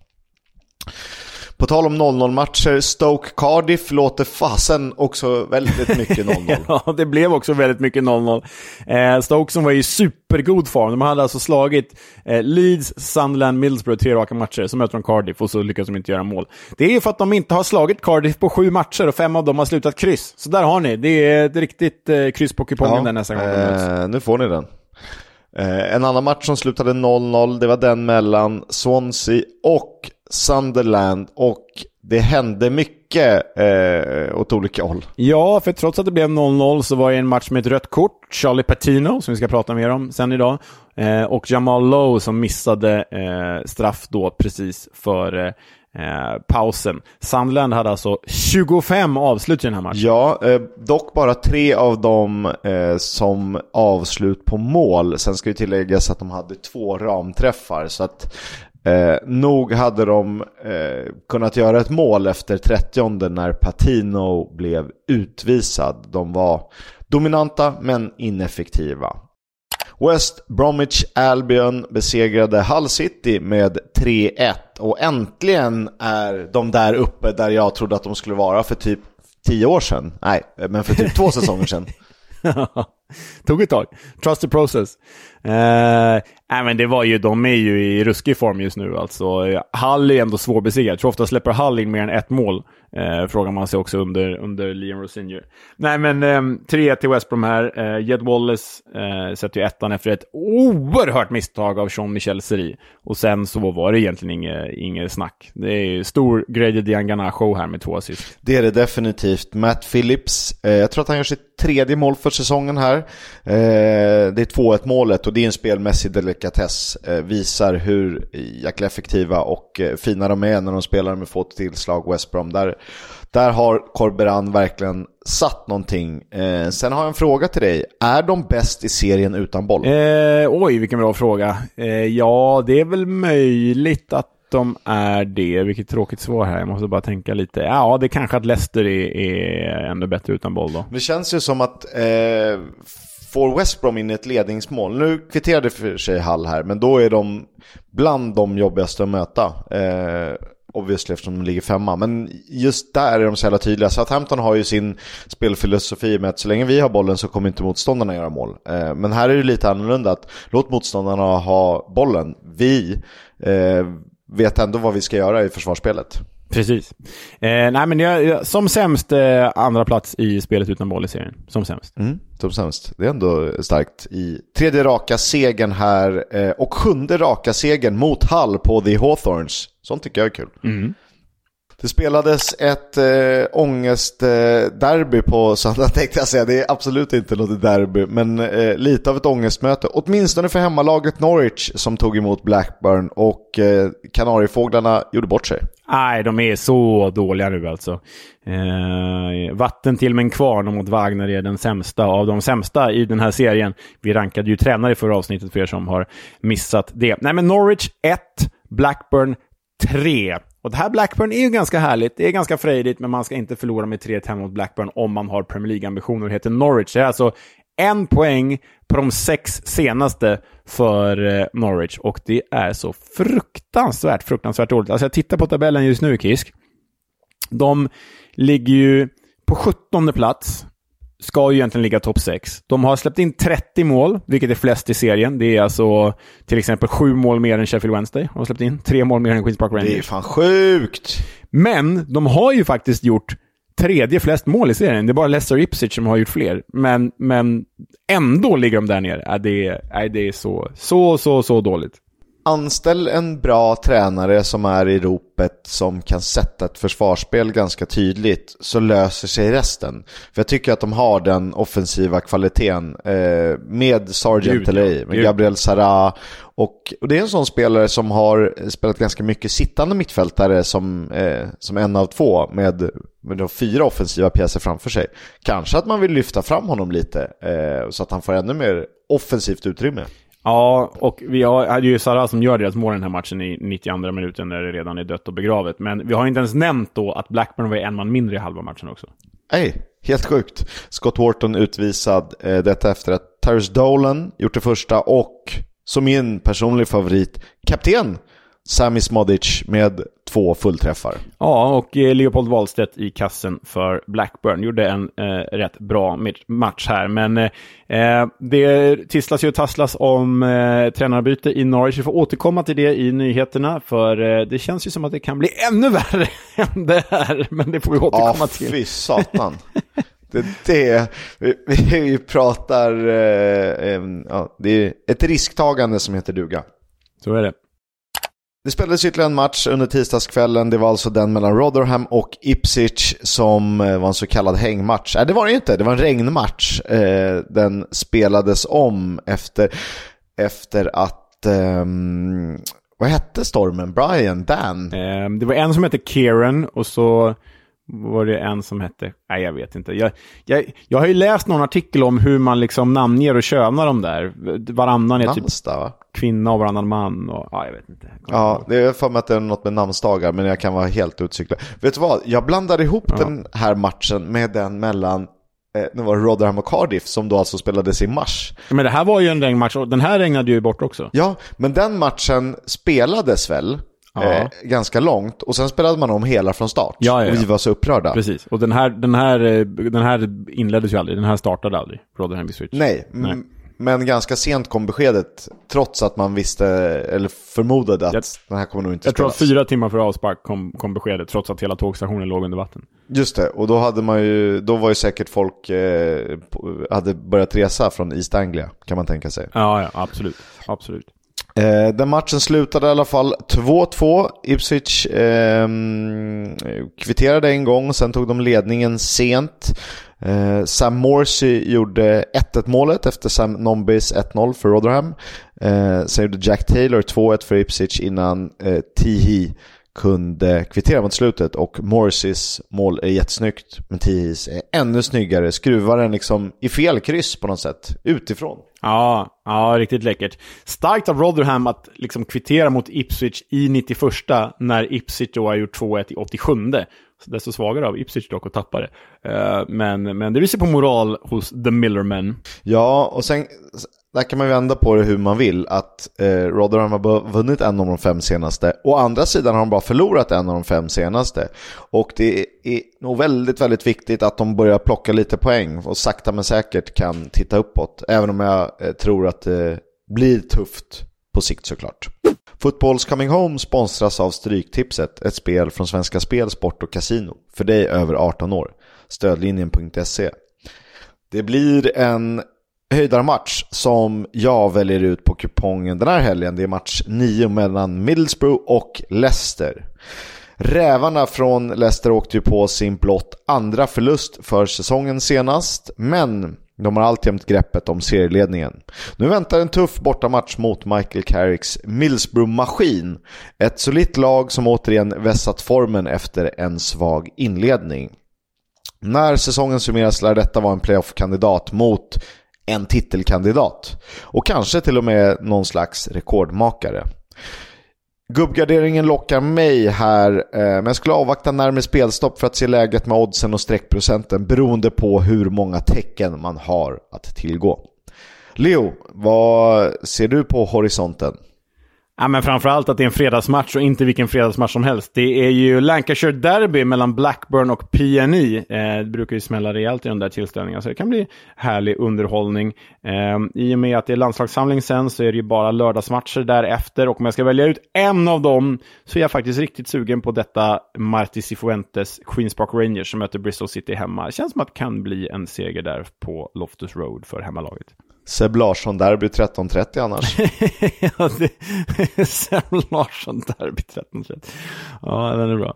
På tal om 0-0-matcher, Stoke Cardiff låter fasen också väldigt mycket 0-0. (laughs) Ja, det blev också väldigt mycket 0-0. Eh, Stoke som var i supergod form. De hade alltså slagit eh, Leeds, Sunderland, Middlesbrough tre raka matcher. Så möter de Cardiff och så lyckas de inte göra mål. Det är för att de inte har slagit Cardiff på sju matcher och fem av dem har slutat kryss. Så där har ni. Det är ett riktigt eh, kryss på kupongen där nästa gång eh, nu får ni den. Eh, en annan match som slutade 0-0, det var den mellan Swansea och Sunderland. Och det hände mycket eh, åt olika håll. Ja, för trots att det blev 0-0 så var det en match med ett rött kort. Charlie Patino, som vi ska prata mer om sen idag. Eh, och Jamal Lowe som missade eh, straff då precis före eh, pausen. Sunderland hade alltså 25 avslut i den här matchen. Ja, eh, dock bara tre av dem eh, som avslut på mål. Sen ska ju tilläggas att de hade två ramträffar. Så att eh, nog hade de eh, kunnat göra ett mål efter 30 när Patino blev utvisad. De var dominanta men ineffektiva. West Bromwich Albion besegrade Hull City med 3-1 och äntligen är de där uppe där jag trodde att de skulle vara för typ 10 år sedan. Nej, men för typ två (laughs) säsonger sedan. (laughs) Tog ett tag. Trust the process. Eh, men det var ju, de är ju i ruskig form just nu. Alltså, Hull är ändå svårbesegrad. Tror ofta släpper Hull in mer än ett mål? Eh, frågar man sig också under, under Liam Rosinier. Nej, men eh, 3-1 till West Brom här. Eh, Jed Wallace eh, sätter ju ettan efter ett oerhört misstag av Jean-Michel Seri. Och sen så var det egentligen inget, inget snack. Det är ju stor Grady Diangana-show här med två assist. Det är det definitivt. Matt Phillips, eh, jag tror att han gör sitt tredje mål för säsongen här. Eh, det är 2-1 målet och det är en spelmässig delikatess. Eh, visar hur jäkla effektiva och eh, fina de är när de spelar med få tillslag West Brom. Där, där har Corberan verkligen satt någonting. Eh, sen har jag en fråga till dig. Är de bäst i serien utan boll? Eh, oj, vilken bra fråga. Eh, ja, det är väl möjligt att de är det. Vilket tråkigt svar här. Jag måste bara tänka lite. Ja, det är kanske att Leicester är, är ännu bättre utan boll då. Det känns ju som att eh, får West Brom in ett ledningsmål. Nu kvitterade för sig Hall här, men då är de bland de jobbigaste att möta. Eh, obviously eftersom de ligger femma. Men just där är de så jävla tydliga. Southampton har ju sin spelfilosofi med att så länge vi har bollen så kommer inte motståndarna göra mål. Eh, men här är det lite annorlunda. att Låt motståndarna ha bollen. Vi eh, vet ändå vad vi ska göra i försvarsspelet. Precis. Eh, nej, men jag, jag, som sämst eh, andra plats i spelet utan boll i serien. Som sämst. Mm, som sämst. Det är ändå starkt. I tredje raka segern här eh, och sjunde raka segern mot Hall på The Hawthorns. Sånt tycker jag är kul. Mm. Det spelades ett eh, ångestderby eh, på söndag (laughs) tänkte jag säga. Det är absolut inte något derby, men eh, lite av ett ångestmöte. Åtminstone för hemmalaget Norwich som tog emot Blackburn och eh, Kanariefåglarna gjorde bort sig. Nej, de är så dåliga nu alltså. Eh, vatten till men kvarn mot Wagner är den sämsta av de sämsta i den här serien. Vi rankade ju tränare i förra avsnittet för er som har missat det. Nej, men Norwich 1, Blackburn 3. Och det här Blackburn är ju ganska härligt. Det är ganska frejdigt, men man ska inte förlora med 3-5 mot Blackburn om man har Premier League-ambitioner och heter Norwich. Det är alltså en poäng på de sex senaste för eh, Norwich och det är så fruktansvärt, fruktansvärt dåligt. Alltså jag tittar på tabellen just nu, Kisk. De ligger ju på 17 plats ska ju egentligen ligga topp 6. De har släppt in 30 mål, vilket är flest i serien. Det är alltså till exempel sju mål mer än Sheffield Wednesday. De har släppt in tre mål mer än Queens Park Rangers. Det är fan sjukt! Men de har ju faktiskt gjort tredje flest mål i serien. Det är bara Leicester Ipswich som har gjort fler. Men, men ändå ligger de där nere. Det är, det är så, så, så, så dåligt. Anställ en bra tränare som är i ropet som kan sätta ett försvarsspel ganska tydligt så löser sig resten. För jag tycker att de har den offensiva kvaliteten eh, med Sargent LA, med Gabriel Sara och, och, det är en sån spelare som har spelat ganska mycket sittande mittfältare som, eh, som en av två med, med de fyra offensiva pjäser framför sig. Kanske att man vill lyfta fram honom lite eh, så att han får ännu mer offensivt utrymme. Ja, och vi har, hade ju Sara som gör deras mål i den här matchen i 92 minuten när det redan är dött och begravet. Men vi har inte ens nämnt då att Blackburn var en man mindre i halva matchen också. Nej, helt sjukt. Scott Wharton utvisad, eh, detta efter att Tyrus Dolan gjort det första och, som min personlig favorit, kapten Sami Smodic med två fullträffar. Ja, och eh, Leopold Wahlstedt i kassen för Blackburn gjorde en eh, rätt bra match här. Men eh, det tisslas ju och tasslas om eh, tränarbyte i Norwich. Vi får återkomma till det i nyheterna, för eh, det känns ju som att det kan bli ännu (laughs) värre än det här. Men det får vi återkomma ja, till. Ja, fy satan. Det, det vi, vi pratar, eh, ja, det är ett risktagande som heter duga. Så är det. Det spelades ytterligare en match under tisdagskvällen. Det var alltså den mellan Rotherham och Ipswich som eh, var en så kallad hängmatch. Nej, det var det inte. Det var en regnmatch. Eh, den spelades om efter, efter att... Um, vad hette stormen? Brian? Dan? Um, det var en som hette Kieran och så var det en som hette... Nej, jag vet inte. Jag, jag, jag har ju läst någon artikel om hur man liksom namnger och könar de där. Varannan är typ Namnsdag, va? kvinna och varannan man. Och, ja, jag vet inte. Ja, det är för mig att det är något med namnsdagar, men jag kan vara helt utcyklad. Vet du vad? Jag blandade ihop ja. den här matchen med den mellan eh, det var Rotherham och Cardiff som då alltså spelades i mars. Men det här var ju en regnmatch och den här regnade ju bort också. Ja, men den matchen spelades väl. Eh, ganska långt. Och sen spelade man om hela från start. Ja, ja, ja. Och vi var så upprörda. Precis. Och den här, den, här, eh, den här inleddes ju aldrig. Den här startade aldrig. Rotherham Switch. Nej. Nej. Men ganska sent kom beskedet, trots att man visste, eller förmodade att jag, den här kommer nog inte Jag spelas. tror att fyra timmar före avspark kom, kom beskedet, trots att hela tågstationen låg under vatten. Just det, och då, hade man ju, då var ju säkert folk, eh, hade börjat resa från East Anglia, kan man tänka sig. Ja, ja absolut. absolut. Eh, den matchen slutade i alla fall 2-2. Ipswich eh, kvitterade en gång, sen tog de ledningen sent. Eh, Sam Morsey gjorde 1-1 målet efter Sam Nombis 1-0 för Rotherham. Eh, sen gjorde Jack Taylor 2-1 för Ipswich innan eh, Tihi kunde kvittera mot slutet och Morseys mål är jättesnyggt men Tihis är ännu snyggare, skruvar den liksom i fel kryss på något sätt, utifrån. Ja, ja, riktigt läckert. Starkt av Rotherham att liksom kvittera mot Ipswich i 91 när Ipswich då har gjort 2-1 i 87. Så desto svagare av Ipswich dock att tappa det. Uh, men, men det visar på moral hos The Millermen. Ja, och sen där kan man vända på det hur man vill. Att eh, Rotherham har vunnit en av de fem senaste. Å andra sidan har de bara förlorat en av de fem senaste. Och det är nog väldigt, väldigt viktigt att de börjar plocka lite poäng. Och sakta men säkert kan titta uppåt. Även om jag eh, tror att det blir tufft på sikt såklart. Footballs Coming Home sponsras av Stryktipset, ett spel från Svenska Spel, Sport och Casino. För dig över 18 år. Stödlinjen.se. Det blir en höjdarmatch som jag väljer ut på kupongen den här helgen. Det är match 9 mellan Middlesbrough och Leicester. Rävarna från Leicester åkte ju på sin blott andra förlust för säsongen senast, men de har alltjämt greppet om serieledningen. Nu väntar en tuff bortamatch mot Michael Carricks Middlesbrough-maskin. Ett solitt lag som återigen vässat formen efter en svag inledning. När säsongen summeras lär detta vara en playoff-kandidat mot en titelkandidat. Och kanske till och med någon slags rekordmakare. Gubbgarderingen lockar mig här, eh, men jag skulle avvakta närmare spelstopp för att se läget med oddsen och streckprocenten beroende på hur många tecken man har att tillgå. Leo, vad ser du på horisonten? Ja, men framförallt att det är en fredagsmatch och inte vilken fredagsmatch som helst. Det är ju Lancashire Derby mellan Blackburn och PNI. Eh, det brukar ju smälla rejält i de där tillställningarna, så det kan bli härlig underhållning. Eh, I och med att det är landslagssamling sen så är det ju bara lördagsmatcher därefter. Och om jag ska välja ut en av dem så är jag faktiskt riktigt sugen på detta Marti Cifuentes Queens Park Rangers som möter Bristol City hemma. Det känns som att det kan bli en seger där på Loftus Road för hemmalaget. Seb Larsson-derby 13.30 annars. (laughs) ja, det, (laughs) Seb Larsson-derby 13.30. Ja, den är bra.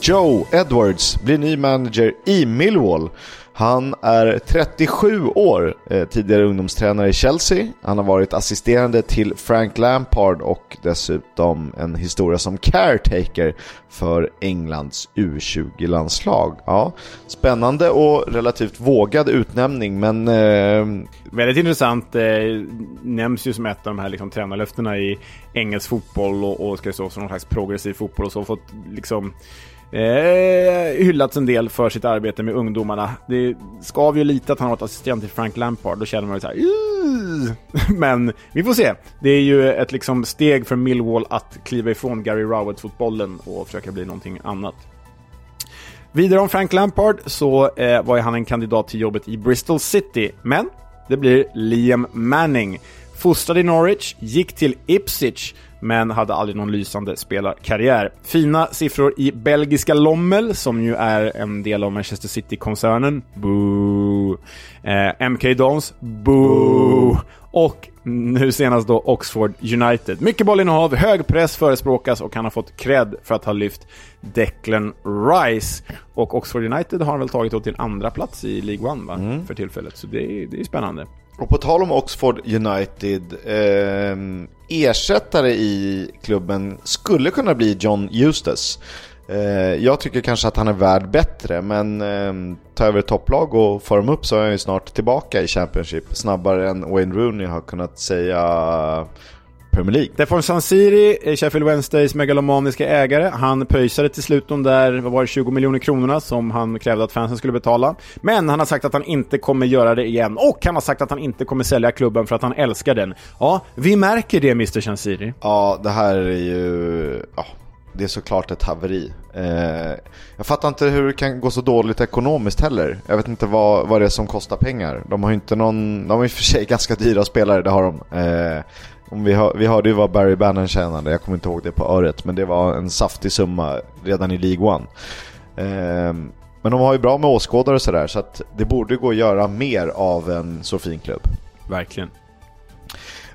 Joe Edwards blir ny manager i Millwall. Han är 37 år, eh, tidigare ungdomstränare i Chelsea. Han har varit assisterande till Frank Lampard och dessutom en historia som caretaker för Englands U20-landslag. Ja, spännande och relativt vågad utnämning, men... Eh... Väldigt intressant. Eh, nämns ju som ett av de här liksom, tränarlöftena i engelsk fotboll och, och ska stå som någon slags progressiv fotboll och så. Fått liksom eh, hyllats en del för sitt arbete med ungdomarna. Det skav ju lite att han har varit assistent till Frank Lampard. Då känner man ju så här, (laughs) Men vi får se. Det är ju ett liksom steg för Millwall att kliva ifrån Gary Rowett-fotbollen och försöka bli någonting annat. Vidare om Frank Lampard så eh, var ju han en kandidat till jobbet i Bristol City, men det blir Liam Manning. Fostrad i Norwich, gick till Ipswich men hade aldrig någon lysande spelarkarriär. Fina siffror i belgiska Lommel, som ju är en del av Manchester City-koncernen. Boo! Eh, MK Dons. Boo! Och nu senast då Oxford United. Mycket bollinnehav, hög press förespråkas och han har fått cred för att ha lyft Declan Rice. Och Oxford United har han väl tagit till andra plats i League One va? Mm. för tillfället, så det är, det är spännande. Och på tal om Oxford United, eh, ersättare i klubben skulle kunna bli John Eustace. Eh, jag tycker kanske att han är värd bättre, men eh, tar över ett topplag och får dem upp så är han ju snart tillbaka i Championship. Snabbare än Wayne Rooney har kunnat säga Premier League. Stefan Sansiri, Sheffield Wednesdays megalomaniska ägare. Han pöjsade till slut de där, vad var det, 20 miljoner kronorna som han krävde att fansen skulle betala. Men han har sagt att han inte kommer göra det igen. Och han har sagt att han inte kommer sälja klubben för att han älskar den. Ja, vi märker det Mr Sansiri. Ja, det här är ju... Ja, det är såklart ett haveri. Eh, jag fattar inte hur det kan gå så dåligt ekonomiskt heller. Jag vet inte vad, vad det är som kostar pengar. De har ju inte någon... De har i och för sig ganska dyra spelare, det har de. Eh, om vi, hör, vi hörde ju vad Barry Bannon tjänade, jag kommer inte ihåg det på öret, men det var en saftig summa redan i League One. Eh, men de har ju bra med åskådare och sådär, så att det borde gå att göra mer av en så fin klubb. Verkligen.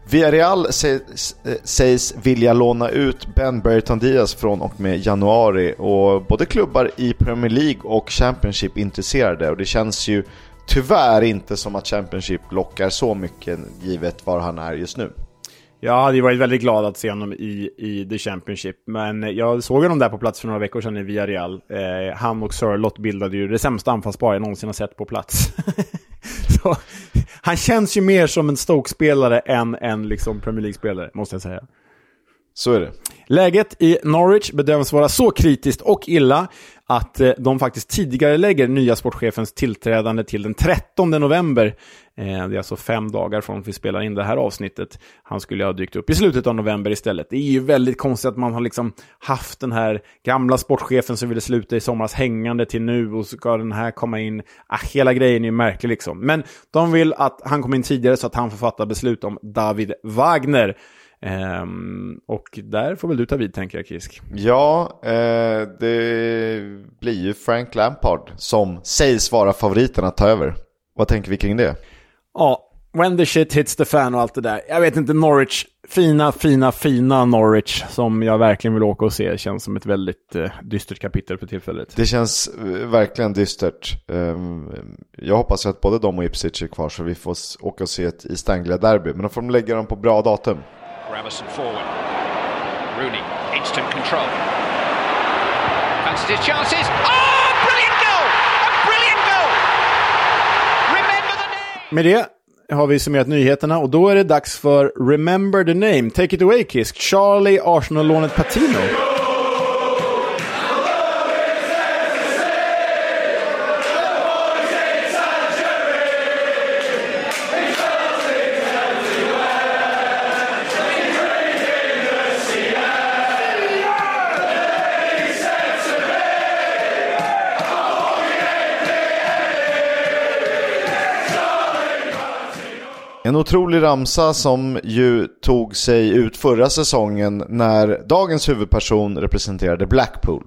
Villarreal sägs, sägs vilja låna ut Ben Berton Diaz från och med januari och både klubbar i Premier League och Championship är intresserade och det känns ju tyvärr inte som att Championship lockar så mycket givet var han är just nu. Jag hade ju varit väldigt glad att se honom i, i The Championship, men jag såg honom där på plats för några veckor sedan i Villarreal. Eh, han och Sörlott bildade ju det sämsta anfallspar jag någonsin har sett på plats. (laughs) Så, han känns ju mer som en Stoke-spelare än en liksom Premier League-spelare, måste jag säga. Så är det. Läget i Norwich bedöms vara så kritiskt och illa att eh, de faktiskt tidigare lägger nya sportchefens tillträdande till den 13 november. Eh, det är alltså fem dagar från att vi spelar in det här avsnittet. Han skulle ha dykt upp i slutet av november istället. Det är ju väldigt konstigt att man har liksom haft den här gamla sportchefen som ville sluta i somras hängande till nu och så ska den här komma in. Ah, hela grejen är ju märklig liksom. Men de vill att han kommer in tidigare så att han får fatta beslut om David Wagner. Um, och där får väl du ta vid tänker jag Kisk. Ja, eh, det blir ju Frank Lampard som sägs vara favoriten att ta över. Vad tänker vi kring det? Ja, when the shit hits the fan och allt det där. Jag vet inte, Norwich, fina, fina, fina Norwich som jag verkligen vill åka och se. Känns som ett väldigt eh, dystert kapitel för tillfället. Det känns eh, verkligen dystert. Um, jag hoppas att både de och Ipswich är kvar så vi får åka och se ett East Anglia-derby. Men då får de lägga dem på bra datum. Grammerson forward. Rooney, instant control. Fancies his chances. Oh, brilliant goal! A brilliant goal! Remember the name! Med det har vi summerat nyheterna och då är det dags för Remember the name. Take it away Kisk. Charlie Arsenal-lånet Patino. En otrolig ramsa som ju tog sig ut förra säsongen när dagens huvudperson representerade Blackpool.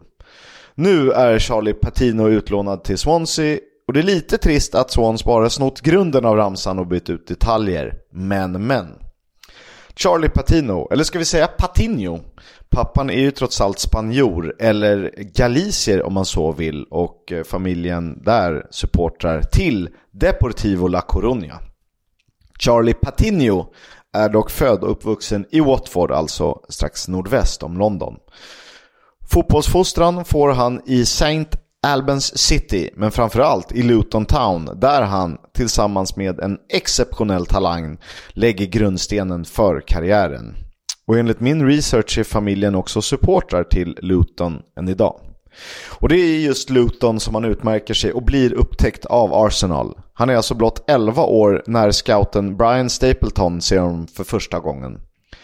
Nu är Charlie Patino utlånad till Swansea och det är lite trist att Swans bara snott grunden av ramsan och bytt ut detaljer. Men men. Charlie Patino, eller ska vi säga Patinho? Pappan är ju trots allt spanjor, eller galicier om man så vill, och eh, familjen där supportrar till Deportivo La Coruña. Charlie Patinho är dock född och uppvuxen i Watford, alltså strax nordväst om London. Fotbollsfostran får han i St. Albans City, men framförallt i Luton Town, där han tillsammans med en exceptionell talang lägger grundstenen för karriären. Och enligt min research är familjen också supportrar till Luton än idag. Och det är just Luton som han utmärker sig och blir upptäckt av Arsenal. Han är alltså blott 11 år när scouten Brian Stapleton ser honom för första gången.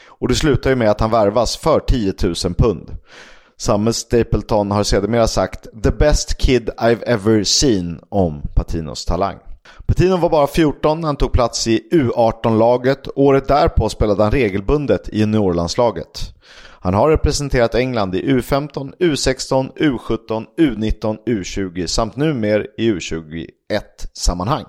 Och det slutar ju med att han värvas för 10 000 pund. Samme Stapleton har sedermera sagt “The best kid I've ever seen” om Patinos talang. Patino var bara 14 när han tog plats i U18-laget. Året därpå spelade han regelbundet i juniorlandslaget. Han har representerat England i U15, U16, U17, U19, U20 samt numera i U21-sammanhang.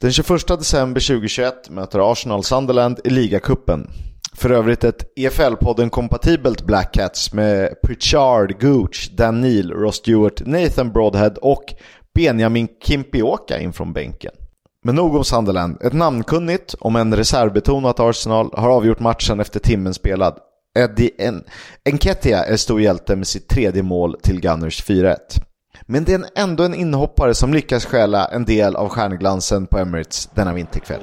Den 21 december 2021 möter Arsenal Sunderland i ligacupen. För övrigt ett EFL-podden-kompatibelt Black Cats med Pritchard, Gooch, Dan Neil, Ross Stewart, Nathan Broadhead och Benjamin Kimpioka in från bänken. Men nog om Sunderland. Ett namnkunnigt, om en reservbetonat Arsenal, har avgjort matchen efter timmen spelad. Eddie en Enketia är stor hjälte med sitt tredje mål till Gunners 4-1. Men det är ändå en inhoppare som lyckas stjäla en del av stjärnglansen på Emirates denna vinterkväll.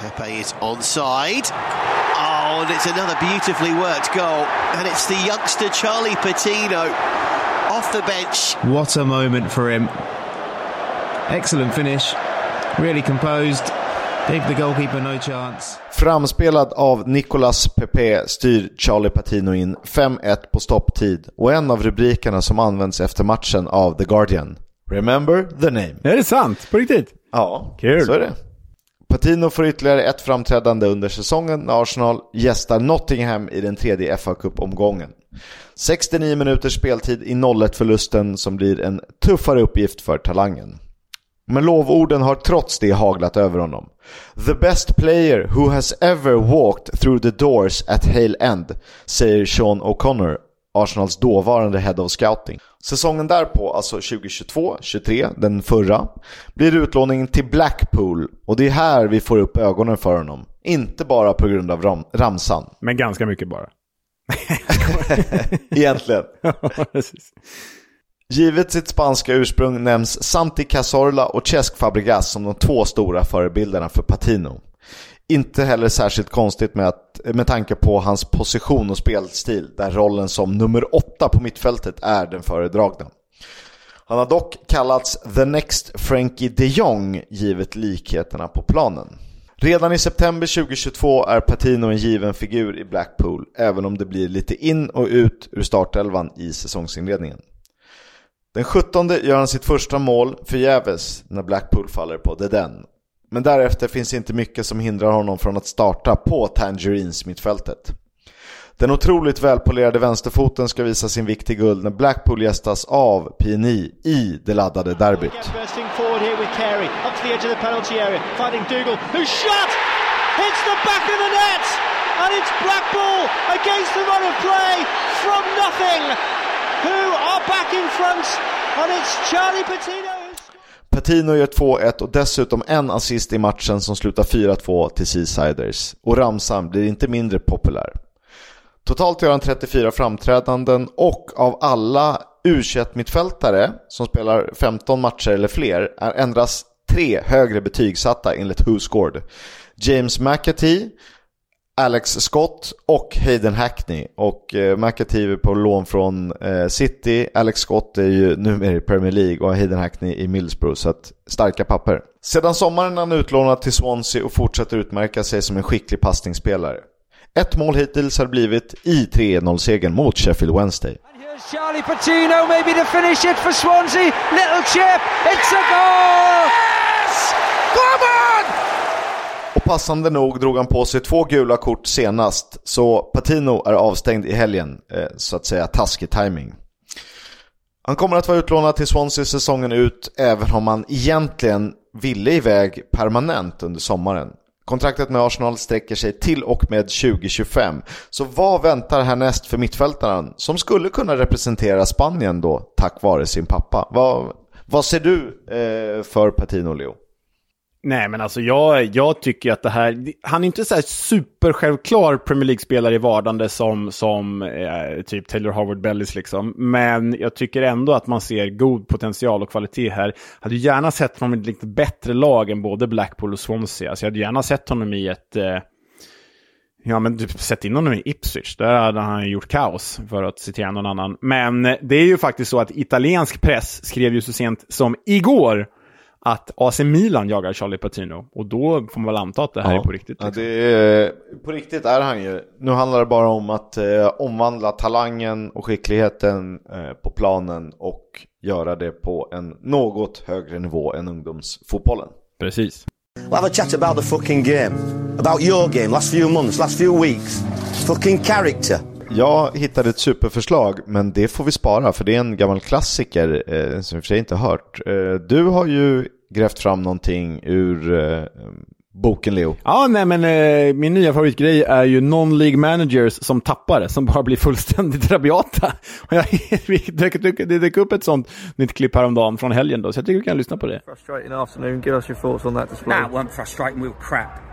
Pepe is onside. Oh, and it's another beautifully worked goal. And it's the youngster Charlie Patino off the bench. What a moment for him. Excellent finish. Really composed. Gave the goalkeeper no chance. Framspelad av Nicolas Pepe styr Charlie Patino in 5-1 på stopptid och en av rubrikerna som används efter matchen av The Guardian. Remember the name. Är det sant? På riktigt? Ja, Kul. så är det. Patino får ytterligare ett framträdande under säsongen när Arsenal gästar Nottingham i den tredje fa Cup-omgången. 69 minuters speltid i 0-1-förlusten som blir en tuffare uppgift för talangen. Men lovorden har trots det haglat över honom. The best player who has ever walked through the doors at Hale End, säger Sean O'Connor, Arsenals dåvarande head of scouting. Säsongen därpå, alltså 2022-23, den förra, blir utlåningen till Blackpool och det är här vi får upp ögonen för honom. Inte bara på grund av ram ramsan. Men ganska mycket bara. (laughs) Egentligen. (laughs) Givet sitt spanska ursprung nämns Santi Cazorla och Cesc Fabregas som de två stora förebilderna för Patino. Inte heller särskilt konstigt med, att, med tanke på hans position och spelstil där rollen som nummer åtta på mittfältet är den föredragna. Han har dock kallats “The Next Frankie de Jong” givet likheterna på planen. Redan i september 2022 är Patino en given figur i Blackpool, även om det blir lite in och ut ur startelvan i säsongsinledningen. Den 17 gör han sitt första mål förgäves när Blackpool faller på The Den. Men därefter finns inte mycket som hindrar honom från att starta på Tangerines mittfältet. Den otroligt välpolerade vänsterfoten ska visa sin vikt i guld när Blackpool gästas av PNI i det laddade derbyt. Who are back in front? And it's Charlie Patino. Patino gör 2-1 och dessutom en assist i matchen som slutar 4-2 till Seasiders. Och ramsan blir inte mindre populär. Totalt gör han 34 framträdanden och av alla u mittfältare som spelar 15 matcher eller fler är endast tre högre betygsatta enligt Who Scored. James McAtee, Alex Scott och Hayden Hackney. Och eh, McAtee är på lån från eh, City, Alex Scott är ju numera i Premier League och Hayden Hackney i Middlesbrough, så att starka papper. Sedan sommaren är han utlånad till Swansea och fortsätter utmärka sig som en skicklig passningsspelare. Ett mål hittills har blivit i 3-0-segern mot Sheffield Wednesday. Charlie Patino, maybe to finish it for Swansea. Little chip, it's a goal! Yes! Come on! Och passande nog drog han på sig två gula kort senast, så Patino är avstängd i helgen, eh, så att säga taskig timing. Han kommer att vara utlånad till Swansea säsongen ut, även om han egentligen ville iväg permanent under sommaren. Kontraktet med Arsenal sträcker sig till och med 2025. Så vad väntar härnäst för mittfältaren som skulle kunna representera Spanien då tack vare sin pappa? Vad, vad ser du eh, för Patino Leo? Nej, men alltså jag, jag tycker att det här... Han är inte så här supersjälvklar Premier League-spelare i vardande som, som eh, typ Taylor Howard Bellis liksom. Men jag tycker ändå att man ser god potential och kvalitet här. Hade gärna sett honom i ett lite bättre lag än både Blackpool och Swansea. Alltså jag hade gärna sett honom i ett... Eh, Ja, men typ du, sätt in honom i Ipswich. Där hade han gjort kaos, för att citera någon annan. Men det är ju faktiskt så att italiensk press skrev ju så sent som igår att AC Milan jagar Charlie Patino. Och då får man väl anta att det här Ja. är på riktigt. Ja, Liksom. det är, på riktigt är han ju. Nu handlar det bara om att eh, omvandla talangen och skickligheten eh, på planen och göra det på en något högre nivå än ungdomsfotbollen. Precis. We'll have a chat about the fucking game. About your game, last few months, last few weeks. Fucking character. Jag hittade ett superförslag, men det får vi spara för det är en gammal klassiker eh, som vi för sig inte har hört. Eh, du har ju grävt fram någonting ur eh, boken Leo. Ja, nej men eh, min nya favoritgrej är ju non-league managers som tappare, som bara blir fullständigt (laughs) rabiata. Och jag, (laughs) det dök- det dök upp ett sånt nytt klipp häromdagen från helgen då, så jag tycker vi kan lyssna på det. Frustrating afternoon. Give us your thoughts on that display. Nah, it weren't frustrating. We were crap.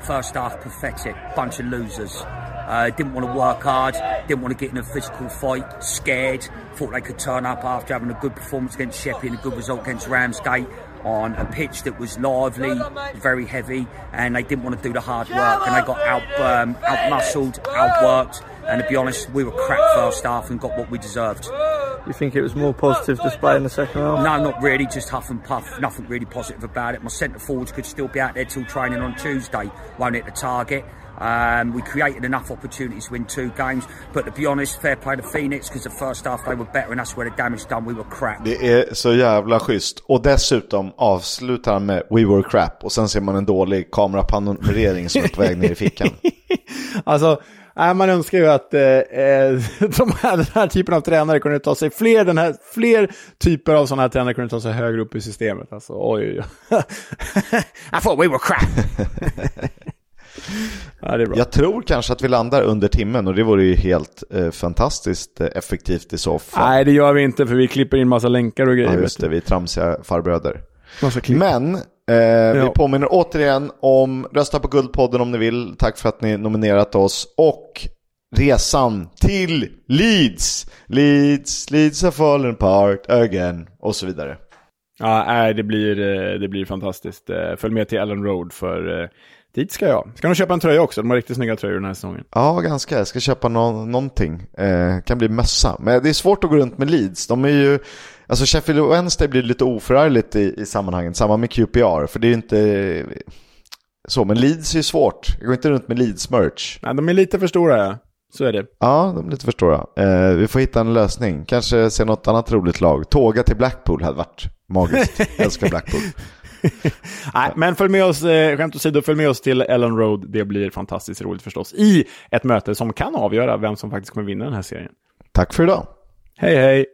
First half, pathetic. Bunch of losers. Uh, didn't want to work hard. Didn't want to get in a physical fight. Scared. Thought they could turn up after having a good performance against Sheffield and a good result against Ramsgate on a pitch that was lively, very heavy, and they didn't want to do the hard work. And they got out, um, out muscled, outworked. And to be honest, we were crap first half and got what we deserved. You think it was more positive display in the second half? No, not really. Just huff and puff. Nothing really positive about it. My centre forwards could still be out there till training on Tuesday. Won't hit the target. Um, we created enough opportunities to win two games, but to be honest, fair play to Phoenix because the first half they were better and that's where the damage done. We were crap. Det är så jävla schysst. Och dessutom avslutar han med We were crap och sen ser man en dålig kamerapanorering som är på väg ner i fickan. (laughs) Alltså, Nej, man önskar ju att eh, eh, (laughs) de här, den här typen av tränare kunde ta sig fler, den här, fler typer av sådana här tränare kunde ta sig högre upp i systemet. Alltså, oj, oj, oj. (laughs) I thought we were crap. (laughs) ja, det är bra. Jag tror kanske att vi landar under timmen och det vore ju helt eh, fantastiskt eh, effektivt i så fall. Nej, det gör vi inte för vi klipper in massa länkar och grejer. Ja, just det. Vi är tramsiga farbröder. Men eh, Ja. vi påminner återigen om rösta på Guldpodden om ni vill. Tack för att ni nominerat oss. Och resan till Leeds. Leeds, Leeds have fallen apart again. Och så vidare. Ja, det blir, eh, det blir fantastiskt. Eh, Följ med till Ellen Road för eh, dit ska jag. Ska nog köpa en tröja också. De har riktigt snygga tröjor den här säsongen. Ja, ganska. Jag ska köpa nå- någonting. Eh, kan bli mössa. Men det är svårt att gå runt med Leeds. De är ju... Alltså Sheffield Wednesday blir lite oförargligt i, i sammanhanget. Samma med QPR. För det är ju inte... Så, men Leeds är ju svårt. Jag går inte runt med Leeds-merch. Nej, de är lite för stora, ja. Så är det. Ja, de är lite för stora. Eh, vi får hitta en lösning. Kanske se något annat roligt lag. Tåga till Blackpool hade varit magiskt. Jag älskar Blackpool. (laughs) Nej, men följ med oss, eh, skämt åsido, följ med oss till Ellen Road. Det blir fantastiskt roligt förstås. I ett möte som kan avgöra vem som faktiskt kommer vinna den här serien. Tack för idag. Hej, hej!